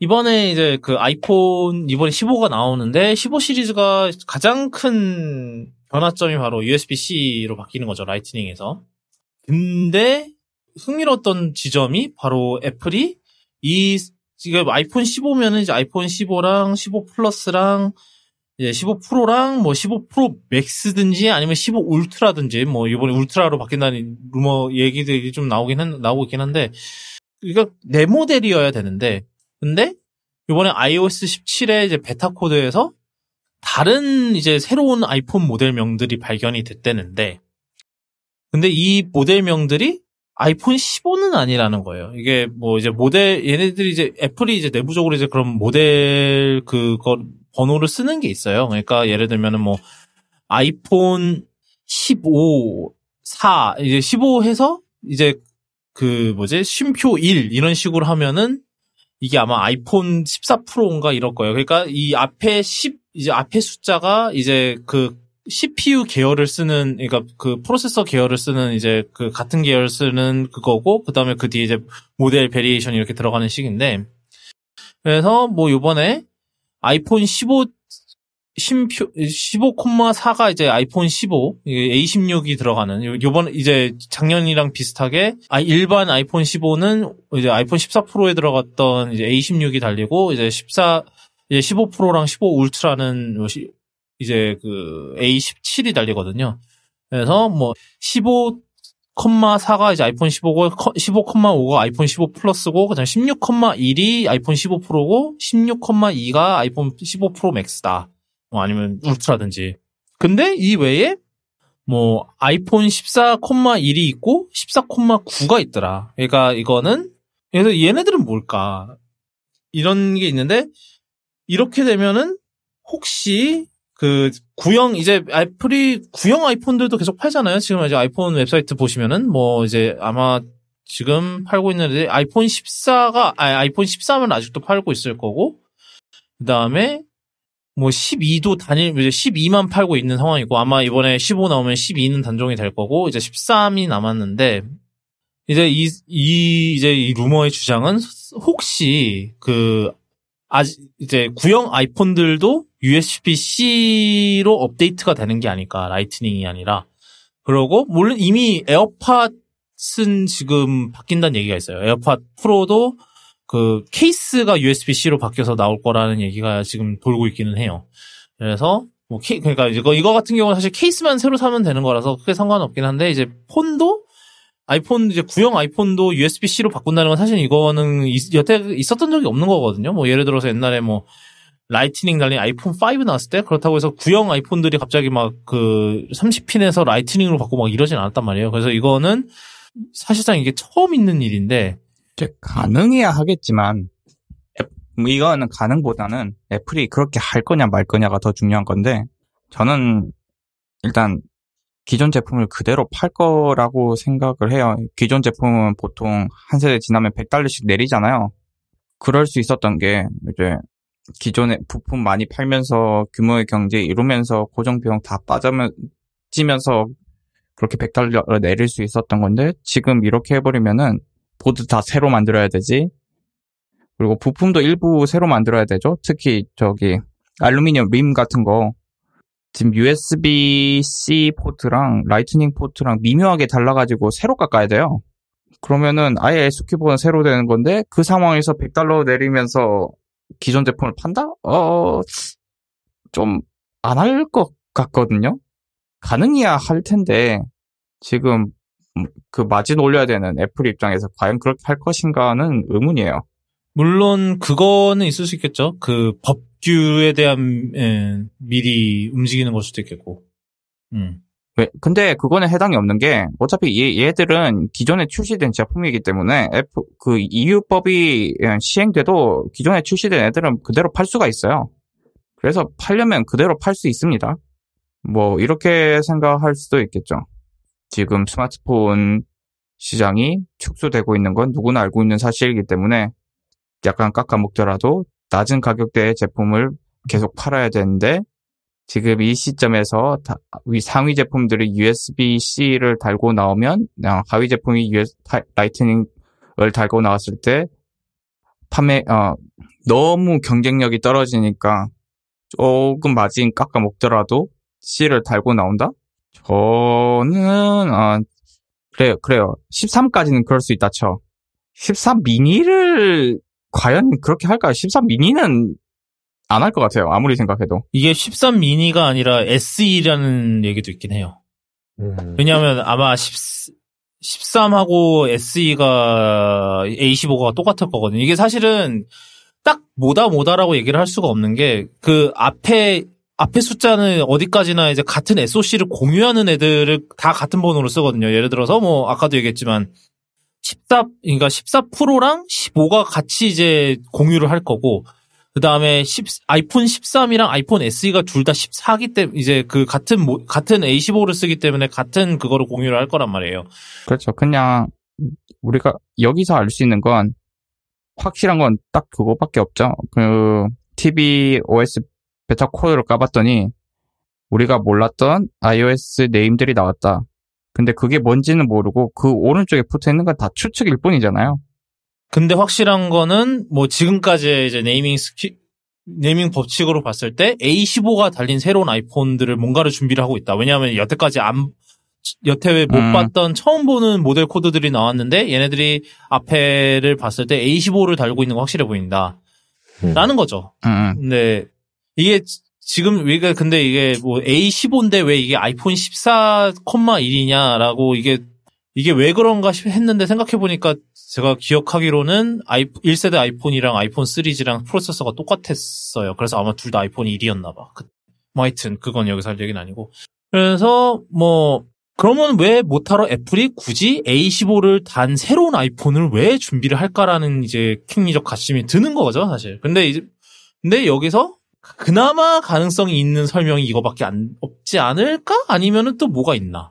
이번에 이제 그 아이폰, 이번에 15가 나오는데, 15 시리즈가 가장 큰 변화점이 바로 USB-C로 바뀌는 거죠. 라이트닝에서. 근데, 흥미로웠던 지점이 바로 애플이 이, 지금 아이폰 15면은 이제 아이폰 15랑 15 플러스랑 이제 15 프로랑 뭐 15 프로 맥스든지 아니면 15 울트라든지 뭐 이번에 울트라로 바뀐다는 루머 얘기들이 좀 나오긴 한, 나오고 있긴 한데 이거 네 모델이어야 되는데 근데 이번에 iOS 17의 이제 베타 코드에서 다른 이제 새로운 아이폰 모델명들이 발견이 됐다는데 근데 이 모델명들이 아이폰 15는 아니라는 거예요. 이게 뭐 이제 모델 얘네들이 이제 애플이 이제 내부적으로 이제 그런 모델 그거 번호를 쓰는 게 있어요. 그러니까 예를 들면은 뭐 아이폰 15, 4 이제 15 해서 이제 그 뭐지 쉼표 1 이런 식으로 하면은 이게 아마 아이폰 14 프로인가 이럴 거예요. 그러니까 이 앞에 10 이제 앞에 숫자가 이제 그 CPU 계열을 쓰는 그러니까 그 프로세서 계열을 쓰는 이제 그 같은 계열 쓰는 그거고 그다음에 그 뒤에 이제 모델 variation 이렇게 들어가는 식인데 그래서 뭐 요번에 아이폰 15 쉼표 15,4가 이제 아이폰 15 이게 A16이 들어가는 요- 요번 이제 작년이랑 비슷하게 아 일반 아이폰 15는 이제 아이폰 14 프로에 들어갔던 이제 A16이 달리고 이제 14 이제 15 프로랑 15 울트라는 이제 그 A17이 달리거든요. 그래서 뭐 15,4가 이제 아이폰 15고 15,5가 아이폰 15 플러스고 그다음 16,1이 아이폰 15 프로고 16,2가 아이폰 15 프로 맥스다. 뭐 아니면 울트라든지. 근데 이 외에 뭐 아이폰 14,1이 있고 14,9가 있더라. 그러니까 이거는 그래서 얘네들은 뭘까? 이런 게 있는데 이렇게 되면은 혹시 그 구형 이제 애플이 구형 아이폰들도 계속 팔잖아요. 지금 이제 아이폰 웹사이트 보시면은 뭐 이제 아마 지금 팔고 있는데 아이폰 14가 아 아이폰 13은 아직도 팔고 있을 거고 그다음에 뭐 12도 단일 이제 12만 팔고 있는 상황이고 아마 이번에 15 나오면 12는 단종이 될 거고 이제 13이 남았는데 이제 이, 이 이제 이 루머의 주장은 혹시 그 아직 이제 구형 아이폰들도 USB-C로 업데이트가 되는 게 아닐까 라이트닝이 아니라 그러고 물론 이미 에어팟은 지금 바뀐다는 얘기가 있어요. 에어팟 프로도 그 케이스가 USB-C로 바뀌어서 나올 거라는 얘기가 지금 돌고 있기는 해요. 그래서 뭐 케, 그러니까 이거 이거 같은 경우는 사실 케이스만 새로 사면 되는 거라서 크게 상관없긴 한데 이제 폰도 아이폰 이제 구형 아이폰도 USB-C로 바꾼다는 건 사실 이거는 있- 여태 있었던 적이 없는 거거든요. 뭐 예를 들어서 옛날에 뭐 라이트닝 달린 아이폰 5 나왔을 때 그렇다고 해서 구형 아이폰들이 갑자기 막 그 30핀에서 라이트닝으로 바꾸고 막 이러진 않았단 말이에요. 그래서 이거는 사실상 이게 처음 있는 일인데 가능해야 하겠지만 이거는 가능보다는 애플이 그렇게 할 거냐 말 거냐가 더 중요한 건데 저는 일단 기존 제품을 그대로 팔 거라고 생각을 해요. 기존 제품은 보통 한 세대 지나면 100달러씩 내리잖아요. 그럴 수 있었던 게 이제 기존에 부품 많이 팔면서 규모의 경제 이루면서 고정 비용 다 빠지면서 그렇게 100달러 내릴 수 있었던 건데 지금 이렇게 해버리면은 보드 다 새로 만들어야 되지. 그리고 부품도 일부 새로 만들어야 되죠. 특히 저기 알루미늄 림 같은 거 지금 USB-C 포트랑 라이트닝 포트랑 미묘하게 달라가지고 새로 깎아야 돼요. 그러면은 아예 SKU로는 새로 되는 건데 그 상황에서 100달러 내리면서 기존 제품을 판다? 어, 좀 안 할 것 같거든요. 가능해야 할 텐데 지금 음, 그 마진 올려야 되는 애플 입장에서 과연 그렇게 할 것인가는 의문이에요. 물론 그거는 있을 수 있겠죠. 그 법규에 대한 예, 미리 움직이는 걸 수도 있겠고. 음. 왜? 근데 그거는 해당이 없는 게 어차피 얘, 얘들은 기존에 출시된 제품이기 때문에 F 그 EU법이 시행돼도 기존에 출시된 애들은 그대로 팔 수가 있어요. 그래서 팔려면 그대로 팔 수 있습니다. 뭐 이렇게 생각할 수도 있겠죠. 지금 스마트폰 시장이 축소되고 있는 건 누구나 알고 있는 사실이기 때문에 약간 깎아먹더라도 낮은 가격대의 제품을 계속 팔아야 되는데 지금 이 시점에서 다, 위 상위 제품들이 USB-C를 달고 나오면 어, 하위 제품이 US, 라이트닝을 달고 나왔을 때 판매 어, 너무 경쟁력이 떨어지니까 조금 마진 깎아 먹더라도 C를 달고 나온다? 저는 어, 그래요 그래요 13까지는 그럴 수 있다 쳐. 13 미니를 과연 그렇게 할까요? 13 미니는 안 할 것 같아요. 아무리 생각해도. 이게 13 미니가 아니라 SE라는 얘기도 있긴 해요. 음, 왜냐하면 아마 10, 13하고 SE가 A15가 똑같을 거거든요. 이게 사실은 딱 뭐다 뭐다라고 얘기를 할 수가 없는 게 그 앞에 앞에 숫자는 어디까지나 이제 같은 SOC를 공유하는 애들을 다 같은 번호로 쓰거든요. 예를 들어서 뭐 아까도 얘기했지만 14 그러니까 14 프로랑 15가 같이 이제 공유를 할 거고 그 다음에 아이폰 13이랑 아이폰 SE가 둘 다 14기 때문에 이제 그 같은 모, 같은 A15를 쓰기 때문에 같은 그거를 공유를 할 거란 말이에요. 그렇죠. 그냥 우리가 여기서 알 수 있는 건 확실한 건 딱 그거밖에 없죠. 그 TV OS 베타 코드를 까봤더니 우리가 몰랐던 iOS name들이 나왔다. 근데 그게 뭔지는 모르고 그 오른쪽에 붙어 있는 건 다 추측일 뿐이잖아요. 근데 확실한 거는 뭐 지금까지 이제 naming sche- naming 법칙으로 봤을 때 A15가 달린 새로운 아이폰들을 뭔가를 준비를 하고 있다. 왜냐하면 여태까지 안 여태 못 음. 봤던 처음 보는 모델 코드들이 나왔는데 얘네들이 앞에를 봤을 때 A15를 달고 있는 거 확실해 보인다. 음. 라는 거죠. 음, 근데 이게 지- 지금 우리가 근데 이게 뭐 A15인데 왜 이게 아이폰 14,1이냐라고 이게 이게 왜 그런가 싶- 했는데 생각해 보니까 제가 기억하기로는 아이 1세대 아이폰이랑 아이폰 3G랑 프로세서가 똑같았어요. 그래서 아마 둘 다 아이폰 1이었나 봐. 그- 뭐 하여튼 그건 여기서 할 얘기는 아니고. 그래서 뭐 그러면 왜 못하러 애플이 굳이 A15를 단 새로운 아이폰을 왜 준비를 할까라는 이제 킹리적 가심이 드는 거죠, 사실. 근데 이제 근데 여기서 그나마 가능성이 있는 설명이 이거밖에 안, 없지 않을까? 아니면은 또 뭐가 있나?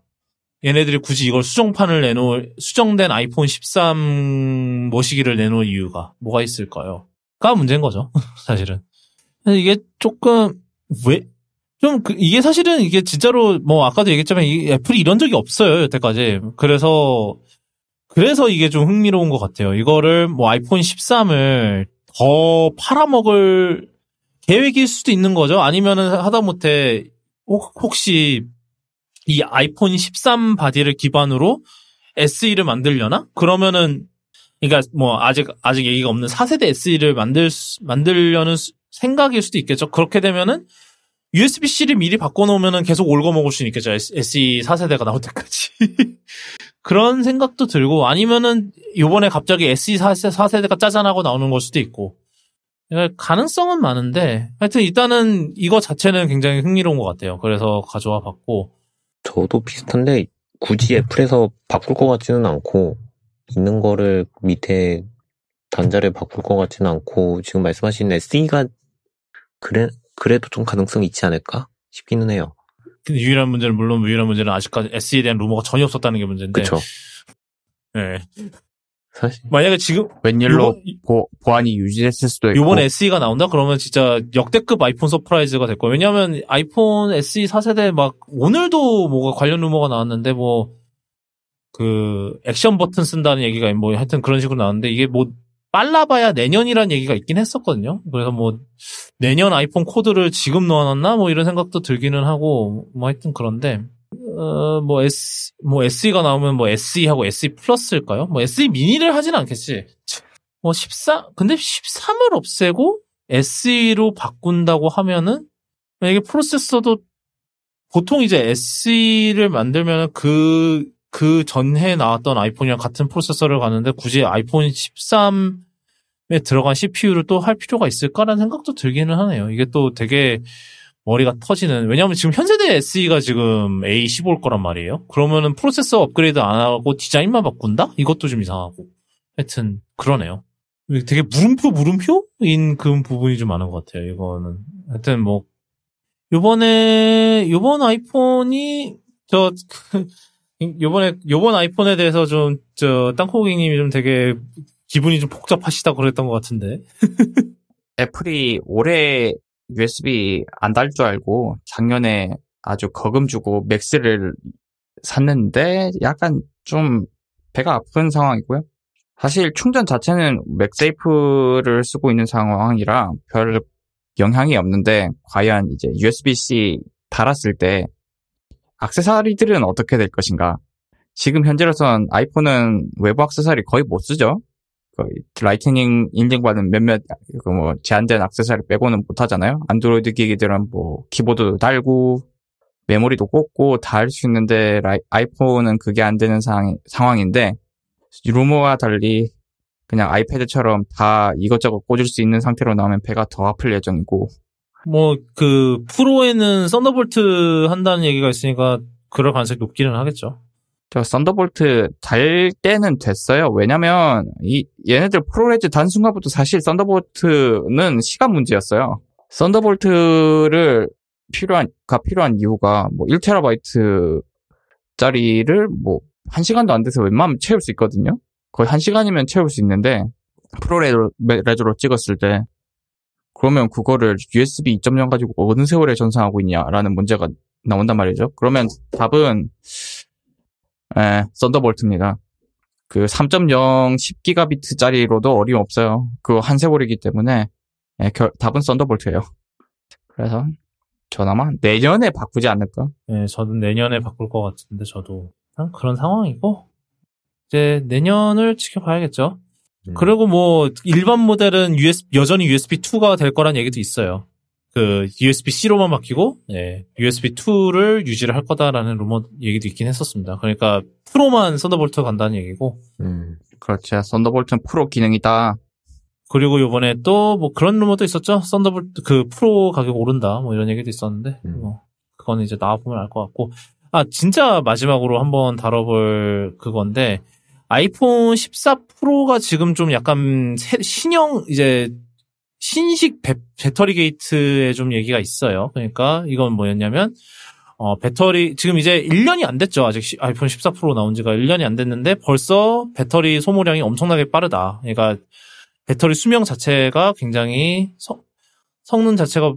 얘네들이 굳이 이걸 수정판을 내놓을, 수정된 아이폰 13 모시기를 내놓을 이유가 뭐가 있을까요? 가 문제인 거죠, 사실은. 이게 조금, 왜, 좀, 그- 이게 사실은 이게 진짜로, 뭐, 아까도 얘기했지만, 이 애플이 이런 적이 없어요, 여태까지. 그래서, 그래서 이게 좀 흥미로운 것 같아요. 이거를 뭐 아이폰 13을 더 팔아먹을 계획일 수도 있는 거죠. 아니면은 하다못해 혹- 혹시 이 아이폰 13 바디를 기반으로 SE를 만들려나? 그러면은 그러니까 뭐 아직 아직 얘기가 없는 4세대 SE를 만들 수- 만들려는 수- 생각일 수도 있겠죠. 그렇게 되면은 USB-C를 미리 바꿔놓으면은 계속 올거 먹을 수 있겠죠. SE 4세대가 나올 때까지. 그런 생각도 들고 아니면은 요번에 갑자기 SE 4세 대가 짜잔하고 나오는 걸 수도 있고 그러니까 가능성은 많은데 하여튼 일단은 이거 자체는 굉장히 흥미로운 것 같아요. 그래서 가져와 봤고 저도 비슷한데 굳이 애플에서 바꿀 것 같지는 않고 있는 거를 밑에 단자를 바꿀 것 같지는 않고 지금 말씀하신 SE가 그래 그래도 좀 가능성이 있지 않을까 싶기는 해요. 근데 유일한 문제는 물론 유일한 문제는 아직까지 SE에 대한 루머가 전혀 없었다는 게 문제인데 그쵸? 네. 사실 만약에 지금 웬일로 보, 보안이 유지됐을 수도 있고. 요번에 SE가 나온다? 그러면 진짜 역대급 아이폰 surprise가 될 거예요. 왜냐하면 아이폰 SE 4세대 막 오늘도 뭐가 관련 루머가 나왔는데 뭐 그 액션 버튼 쓴다는 얘기가 뭐 하여튼 그런 식으로 나왔는데 이게 뭐 빨라봐야 내년이란 얘기가 있긴 했었거든요. 그래서 뭐 내년 아이폰 코드를 지금 넣어놨나 뭐 이런 생각도 들기는 하고 뭐 하여튼 그런데 어 뭐 S 뭐 SE가 나오면 뭐 SE하고 SE 플러스일까요? 뭐 SE 미니를 하진 않겠지. 뭐 14, 근데 13을 없애고 SE로 바꾼다고 하면은, 만약에 프로세서도 보통 이제 SE를 만들면 그, 그 전해 나왔던 아이폰이랑 같은 프로세서를 가는데 굳이 아이폰 13에 들어간 CPU를 또 할 필요가 있을까라는 생각도 들기는 하네요. 이게 또 되게 머리가 터지는 왜냐하면 지금 현세대 SE가 지금 A15일 거란 말이에요. 그러면은 프로세서 업그레이드 안 하고 디자인만 바꾼다? 이것도 좀 이상하고. 하여튼 그러네요. 되게 물음표 물음표인 그 부분이 좀 많은 것 같아요. 이거는 하여튼 뭐 요번에 요번 아이폰이 저 요번에 요번 아이폰에 대해서 좀 저 땅콩이님이 좀 되게 기분이 좀 복잡하시다고 그랬던 것 같은데. 애플이 올해 USB 안 달 줄 알고 작년에 아주 거금 주고 맥스를 샀는데 약간 좀 배가 아픈 상황이고요. 사실 충전 자체는 맥세이프를 쓰고 있는 상황이라 별 영향이 없는데 과연 이제 USB-C 달았을 때 악세사리들은 어떻게 될 것인가? 지금 현재로선 아이폰은 외부 악세사리 거의 못 쓰죠. 라이트닝 인증받은 몇몇 그뭐 제한된 악세사리 빼고는 못 하잖아요. 안드로이드 기기들은 뭐 키보드도 달고 메모리도 꽂고 다 할 수 있는데 라이, 아이폰은 그게 안 되는 상황, 상황인데 루머와 달리 그냥 아이패드처럼 다 이것저것 꽂을 수 있는 상태로 나오면 배가 더 아플 예정이고 뭐 그 프로에는 썬더볼트 한다는 얘기가 있으니까 그럴 가능성이 높기는 하겠죠. 저 썬더볼트 달 때는 됐어요. 왜냐면 이 얘네들 ProRes 단 순간부터 사실 썬더볼트는 시간 문제였어요. 썬더볼트를 필요한 가 필요한 이유가 뭐 1테라바이트 짜리를 뭐 1시간도 안 돼서 웬만하면 채울 수 있거든요. 거의 1시간이면 채울 수 있는데 프로레즈로 찍었을 때 그러면 그거를 USB 2.0 가지고 어느 세월에 전송하고 있냐라는 문제가 나온단 말이죠. 그러면 답은 에, 썬더볼트입니다. 그 3.0 10기가비트짜리로도 어림없어요. 그거 한 세월이기 때문에 에, 결, 답은 썬더볼트예요. 그래서 전 아마 내년에 바꾸지 않을까? 네, 저도 내년에 바꿀 것 같은데 저도 그런 상황이고 이제 내년을 지켜봐야겠죠. 음. 그리고 뭐 일반 모델은 USB, 여전히 USB 2가 될 거란 얘기도 있어요. 그 USB-C로만 바뀌고 예, USB2를 유지를 할 거다라는 루머 얘기도 있긴 했었습니다. 그러니까 프로만 썬더볼트 간다는 얘기고. 음, 그렇죠. 썬더볼트는 프로 기능이다. 그리고 요번에 또 뭐 그런 루머도 있었죠. 썬더볼트 그 프로 가격 오른다 뭐 이런 얘기도 있었는데 음. 뭐 그거는 이제 나와 보면 알 것 같고. 아 진짜 마지막으로 한번 다뤄볼 그건데 아이폰 14 프로가 지금 좀 약간 새, 신형 이제 신식 배, 배터리 게이트에 좀 얘기가 있어요. 그러니까 이건 뭐였냐면 어, 배터리 지금 이제 1년이 안 됐죠. 아직 시, 아이폰 14 프로 나온 지가 1년이 안 됐는데 벌써 배터리 소모량이 엄청나게 빠르다. 그러니까 배터리 수명 자체가 굉장히 성, 성능 자체가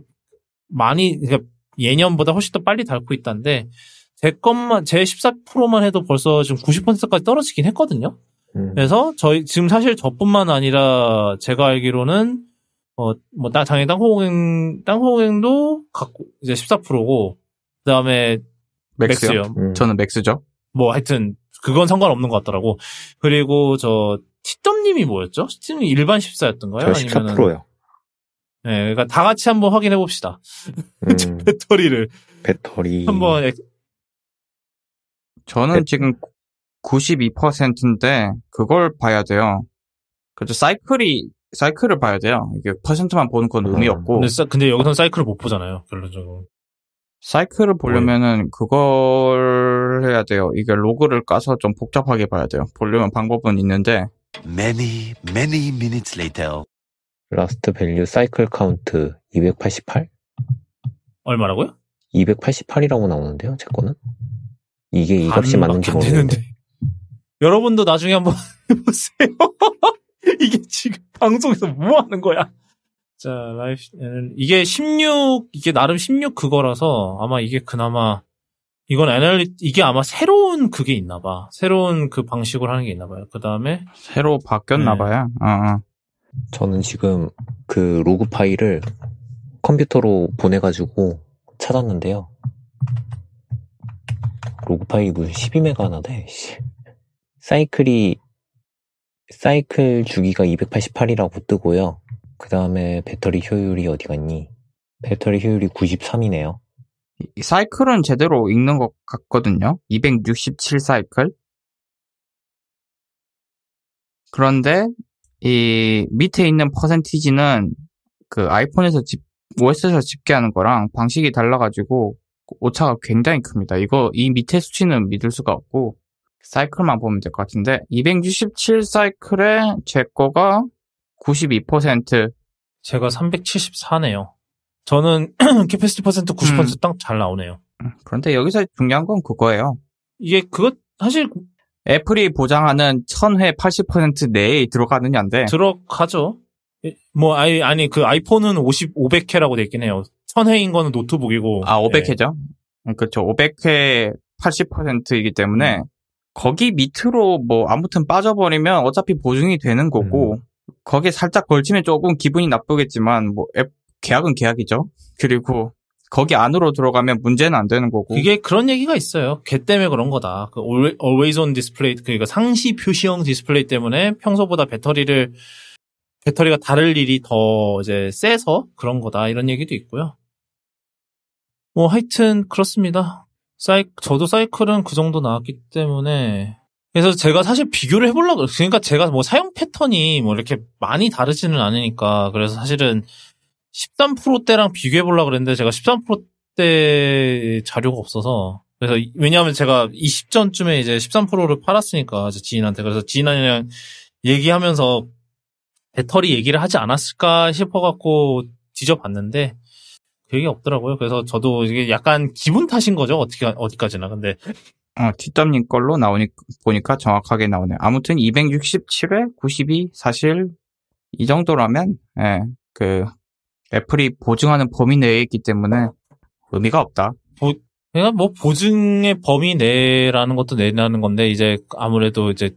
많이 그러니까 예년보다 훨씬 더 빨리 닳고 있다는데 제 것만 제 14 프로만 해도 벌써 지금 90%까지 떨어지긴 했거든요. 음. 그래서 저희 지금 사실 저뿐만 아니라 제가 알기로는 어, 뭐, 땅, 당연히 땅콩행, 땅콩행도 갖고, 이제 14%고, 그 다음에, 맥스요. 맥스요. 음. 저는 맥스죠. 뭐, 하여튼, 그건 상관없는 것 같더라고. 그리고, 저, 티덤님이 뭐였죠? 티덤님 일반 14였던가요? 저 14%요. 네, 그러니까 다 같이 한번 확인해 봅시다. 음. 배터리를. 배터리. 한번, 저는 배... 지금 92%인데, 그걸 봐야 돼요. 그죠 사이클이 사이클을 봐야 돼요. 이게 퍼센트만 보는 건 의미 음. 없고. 근데, 사, 근데 여기선 사이클을 못 보잖아요, 결론적으로. 사이클을 보려면은 그걸 해야 돼요. 이게 로그를 까서 좀 복잡하게 봐야 돼요. 보려면 방법은 있는데. Many, many minutes later. last value cycle count 288? 얼마라고요? 288이라고 나오는데요, 제 거는. 이게 이 값이 맞는지 모르겠는데. 여러분도 나중에 한번 해보세요. 이게 지금 방송에서 뭐 하는 거야? 자, 라이프, 이게 16, 이게 나름 16 그거라서 아마 이게 그나마, 이건 애널리, 이게 아마 새로운 그게 있나 봐. 새로운 그 방식으로 하는 게 있나 봐요. 그 다음에. 새로 바뀌었나 네. 봐요. 어, 어. 저는 지금 그 로그 파일을 컴퓨터로 보내가지고 찾았는데요. 로그 파일이 무슨 12메가 하나 돼, 사이클이 사이클 주기가 288이라고 뜨고요. 그 다음에 배터리 효율이 어디 갔니? 배터리 효율이 93이네요. 이 사이클은 제대로 읽는 것 같거든요. 267 사이클. 그런데 이 밑에 있는 퍼센티지는 그 아이폰에서 집, OS에서 집계하는 거랑 방식이 달라가지고 오차가 굉장히 큽니다. 이거 이 밑에 수치는 믿을 수가 없고 사이클만 보면 될 것 같은데 267 사이클에 제 거가 92% 제가 374네요. 저는 capacity percent 90%딱 잘 나오네요. 그런데 여기서 중요한 건 그거예요. 이게 그것 사실 애플이 보장하는 1000회 80% 내에 들어가느냐인데 들어가죠. 예, 뭐 아니 아니 그 아이폰은 50 500회라고 돼 있긴 해요. 1000회인 거는 노트북이고. 아 예. 500회죠. 그렇죠. 500회 80%이기 때문에 음. 거기 밑으로 뭐 아무튼 빠져버리면 어차피 보증이 되는 거고 음. 거기에 살짝 걸치면 조금 기분이 나쁘겠지만 뭐 앱, 계약은 계약이죠. 그리고 거기 안으로 들어가면 문제는 안 되는 거고. 이게 그런 얘기가 있어요. 걔 때문에 그런 거다. 그 alwa- always on display 그러니까 상시 표시형 디스플레이 때문에 평소보다 배터리를 배터리가 닳을 일이 더 이제 세서 그런 거다 이런 얘기도 있고요. 뭐 하여튼 그렇습니다. 사이 저도 사이클은 그 정도 나왔기 때문에. 그래서 제가 사실 비교를 해보려고 그러니까 제가 뭐 사용 패턴이 뭐 이렇게 많이 다르지는 않으니까 그래서 사실은 13%대랑 비교해 보려고 그랬는데 제가 13%대 자료가 없어서. 그래서 이- 왜냐하면 제가 20전쯤에 이제 13%를 팔았으니까 지인한테. 그래서 지인이랑 얘기하면서 배터리 얘기를 하지 않았을까 싶어갖고 뒤져봤는데 그 얘기 없더라고요. 그래서 저도 이게 약간 기분 탓인 거죠. 어떻게 어디까지나 근데 어, 뒷담님 걸로 나오니 보니까 정확하게 나오네요. 아무튼 267회 92 사실 이 정도라면 예, 그 애플이 보증하는 범위 내에 있기 때문에 의미가 없다. 그러니까 뭐 보증의 범위 내라는 것도 내라는 건데 이제 아무래도 이제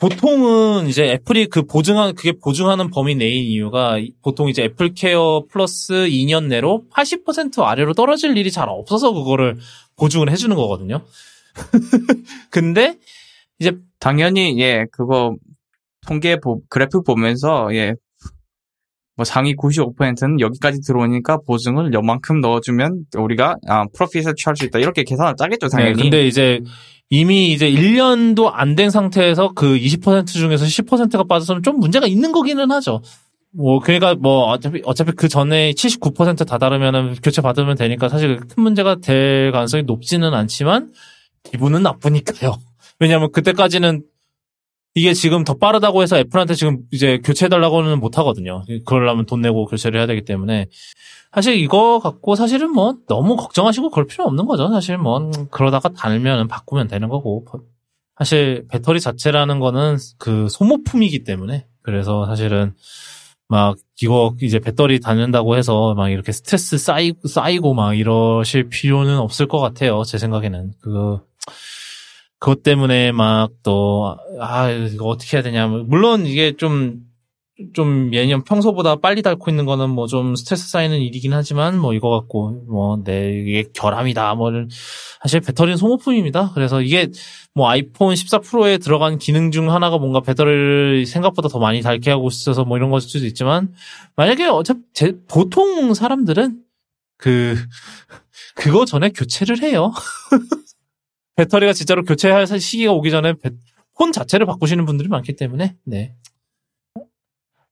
보통은 이제 애플이 그 보증한 그게 보증하는 범위 내인 이유가 보통 이제 애플 케어 플러스 2년 내로 80% 아래로 떨어질 일이 잘 없어서 그거를 보증을 해주는 거거든요. 근데 이제 당연히 예 그거 통계 보, 그래프 보면서 예. 뭐 상위 95%는 여기까지 들어오니까 보증을 요만큼 넣어주면 우리가 아, 프로핏을 취할 수 있다 이렇게 계산을 짜겠죠 당연히. 네, 근데 이제 이미 이제 1년도 안 된 상태에서 그 20% 중에서 10%가 빠졌으면 좀 문제가 있는 거기는 하죠. 뭐 그러니까 뭐 어차피 어차피 그 전에 79% 다다르면은 교체 받으면 되니까 사실 큰 문제가 될 가능성이 높지는 않지만 기분은 나쁘니까요. 왜냐하면 그때까지는 이게 지금 더 빠르다고 해서 애플한테 지금 이제 교체해달라고는 못 하거든요. 그러려면 돈 내고 교체를 해야 되기 때문에 사실 이거 갖고 사실은 뭐 너무 걱정하시고 그럴 필요 없는 거죠. 사실 뭐 음, 그러다가 달면 바꾸면 되는 거고 사실 배터리 자체라는 거는 그 소모품이기 때문에 그래서 사실은 막 이거 이제 배터리 닳는다고 해서 막 이렇게 스트레스 쌓이고 쌓이고 막 이러실 필요는 없을 것 같아요. 제 생각에는 그 그것 때문에 막 또 아 이거 어떻게 해야 되냐 물론 이게 좀좀 예년 평소보다 빨리 닳고 있는 거는 뭐 좀 스트레스 쌓이는 일이긴 하지만 뭐 이거 갖고 뭐 내 이게 결함이다 뭐 사실 배터리는 소모품입니다. 그래서 이게 뭐 아이폰 14 프로에 들어간 기능 중 하나가 뭔가 배터리를 생각보다 더 많이 닳게 하고 있어서 뭐 이런 것일 수도 있지만 만약에 어차피 제, 보통 사람들은 그 그거 전에 교체를 해요. 배터리가 진짜로 교체할 시기가 오기 전에 배- 폰 자체를 바꾸시는 분들이 많기 때문에 네.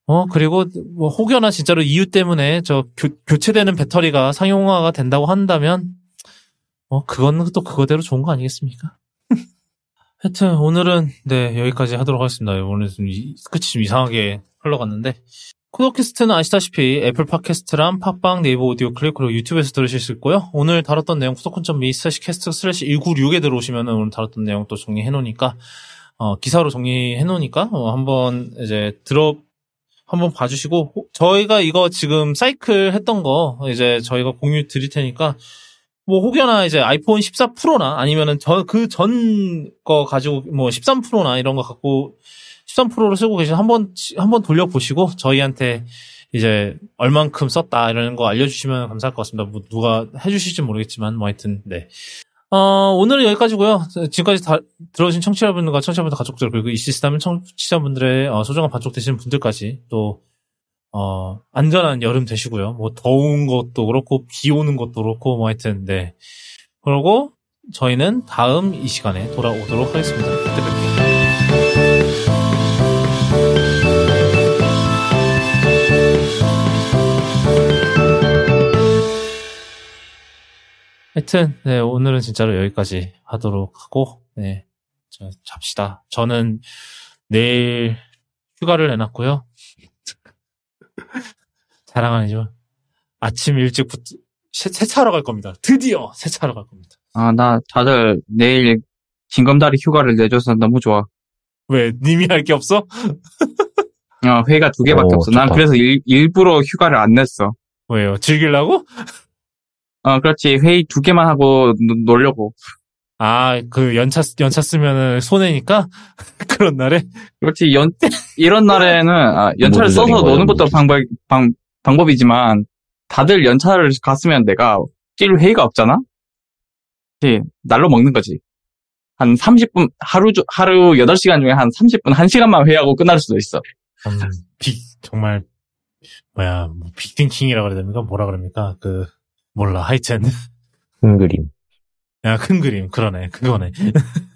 어 그리고 뭐 혹여나 진짜로 이유 때문에 저 교, 교체되는 배터리가 상용화가 된다고 한다면 어 그건 또 그거대로 좋은 거 아니겠습니까? 하여튼 오늘은 네 여기까지 하도록 하겠습니다. 오늘 좀 이- 끝이 좀 이상하게 흘러갔는데 쿠도캐스트는 아시다시피 애플 팟캐스트랑 팟빵, 네이버 오디오 클립 그리고 유튜브에서 들으실 수 있고요. 오늘 다뤘던 내용 kudokun.me slash cast slash 196에 들어오시면 오늘 다뤘던 내용 또 정리해 놓으니까 어, 기사로 정리해 놓으니까 어, 한번 이제 들어 한번 봐주시고 호- 저희가 이거 지금 사이클 했던 거 이제 저희가 공유 드릴 테니까 뭐 혹여나 이제 아이폰 14 프로나 아니면은 저 그 전 거 가지고 뭐 13 프로나 이런 거 갖고 13 프로를 쓰고 계신 한번 한번 돌려 보시고 저희한테 이제 얼만큼 썼다 이런 거 알려주시면 감사할 것 같습니다. 뭐 누가 해주실지 모르겠지만 뭐 하여튼 네. 어, 오늘은 여기까지고요. 지금까지 다 들어오신 청취자분들과 청취자분들 가족들 그리고 이 시스템은 청취자분들의 어, 소중한 반쪽 되시는 분들까지 또 어, 안전한 여름 되시고요. 뭐 더운 것도 그렇고 비 오는 것도 그렇고 뭐 하여튼 네. 그리고 저희는 다음 이 시간에 돌아오도록 하겠습니다. 그때 뵐게요. 하여튼 네, 오늘은 진짜로 여기까지 하도록 하고 네, 자, 잡시다. 저는 내일 휴가를 내놨고요. 자랑 아니지만 아침 일찍부터 세, 세차하러 갈 겁니다. 드디어 세차하러 갈 겁니다. 아, 나 다들 내일 징검다리 휴가를 내줘서 너무 좋아. 왜 님이 할 게 없어? 어, 회의가 두 개밖에 오, 없어. 난 좋다. 그래서 일, 일부러 휴가를 안 냈어. 왜요? 즐기려고? 어, 그렇지. 회의 두 개만 하고 노- 놀려고. 아, 그 연차 연차 쓰면은 손해니까 그런 날에 그렇지. 연, 이런 날에는, 아, 연차를 써서 노는 것도 방법, 방, 방법이지만, 다들 연차를 갔으면 내가 낄 회의가 없잖아? 그치. 날로 먹는 거지. 한 30분, 하루, 주- 하루 8시간 중에 한 30분, 1시간만 회의하고 끝날 수도 있어. 음, 빅 정말 뭐야 뭐 빅띵킹이라 그래야 됩니까? 뭐라 그럽니까? 그 몰라. 하여튼. 큰 그림. 야 큰 그림. 그러네. 그거네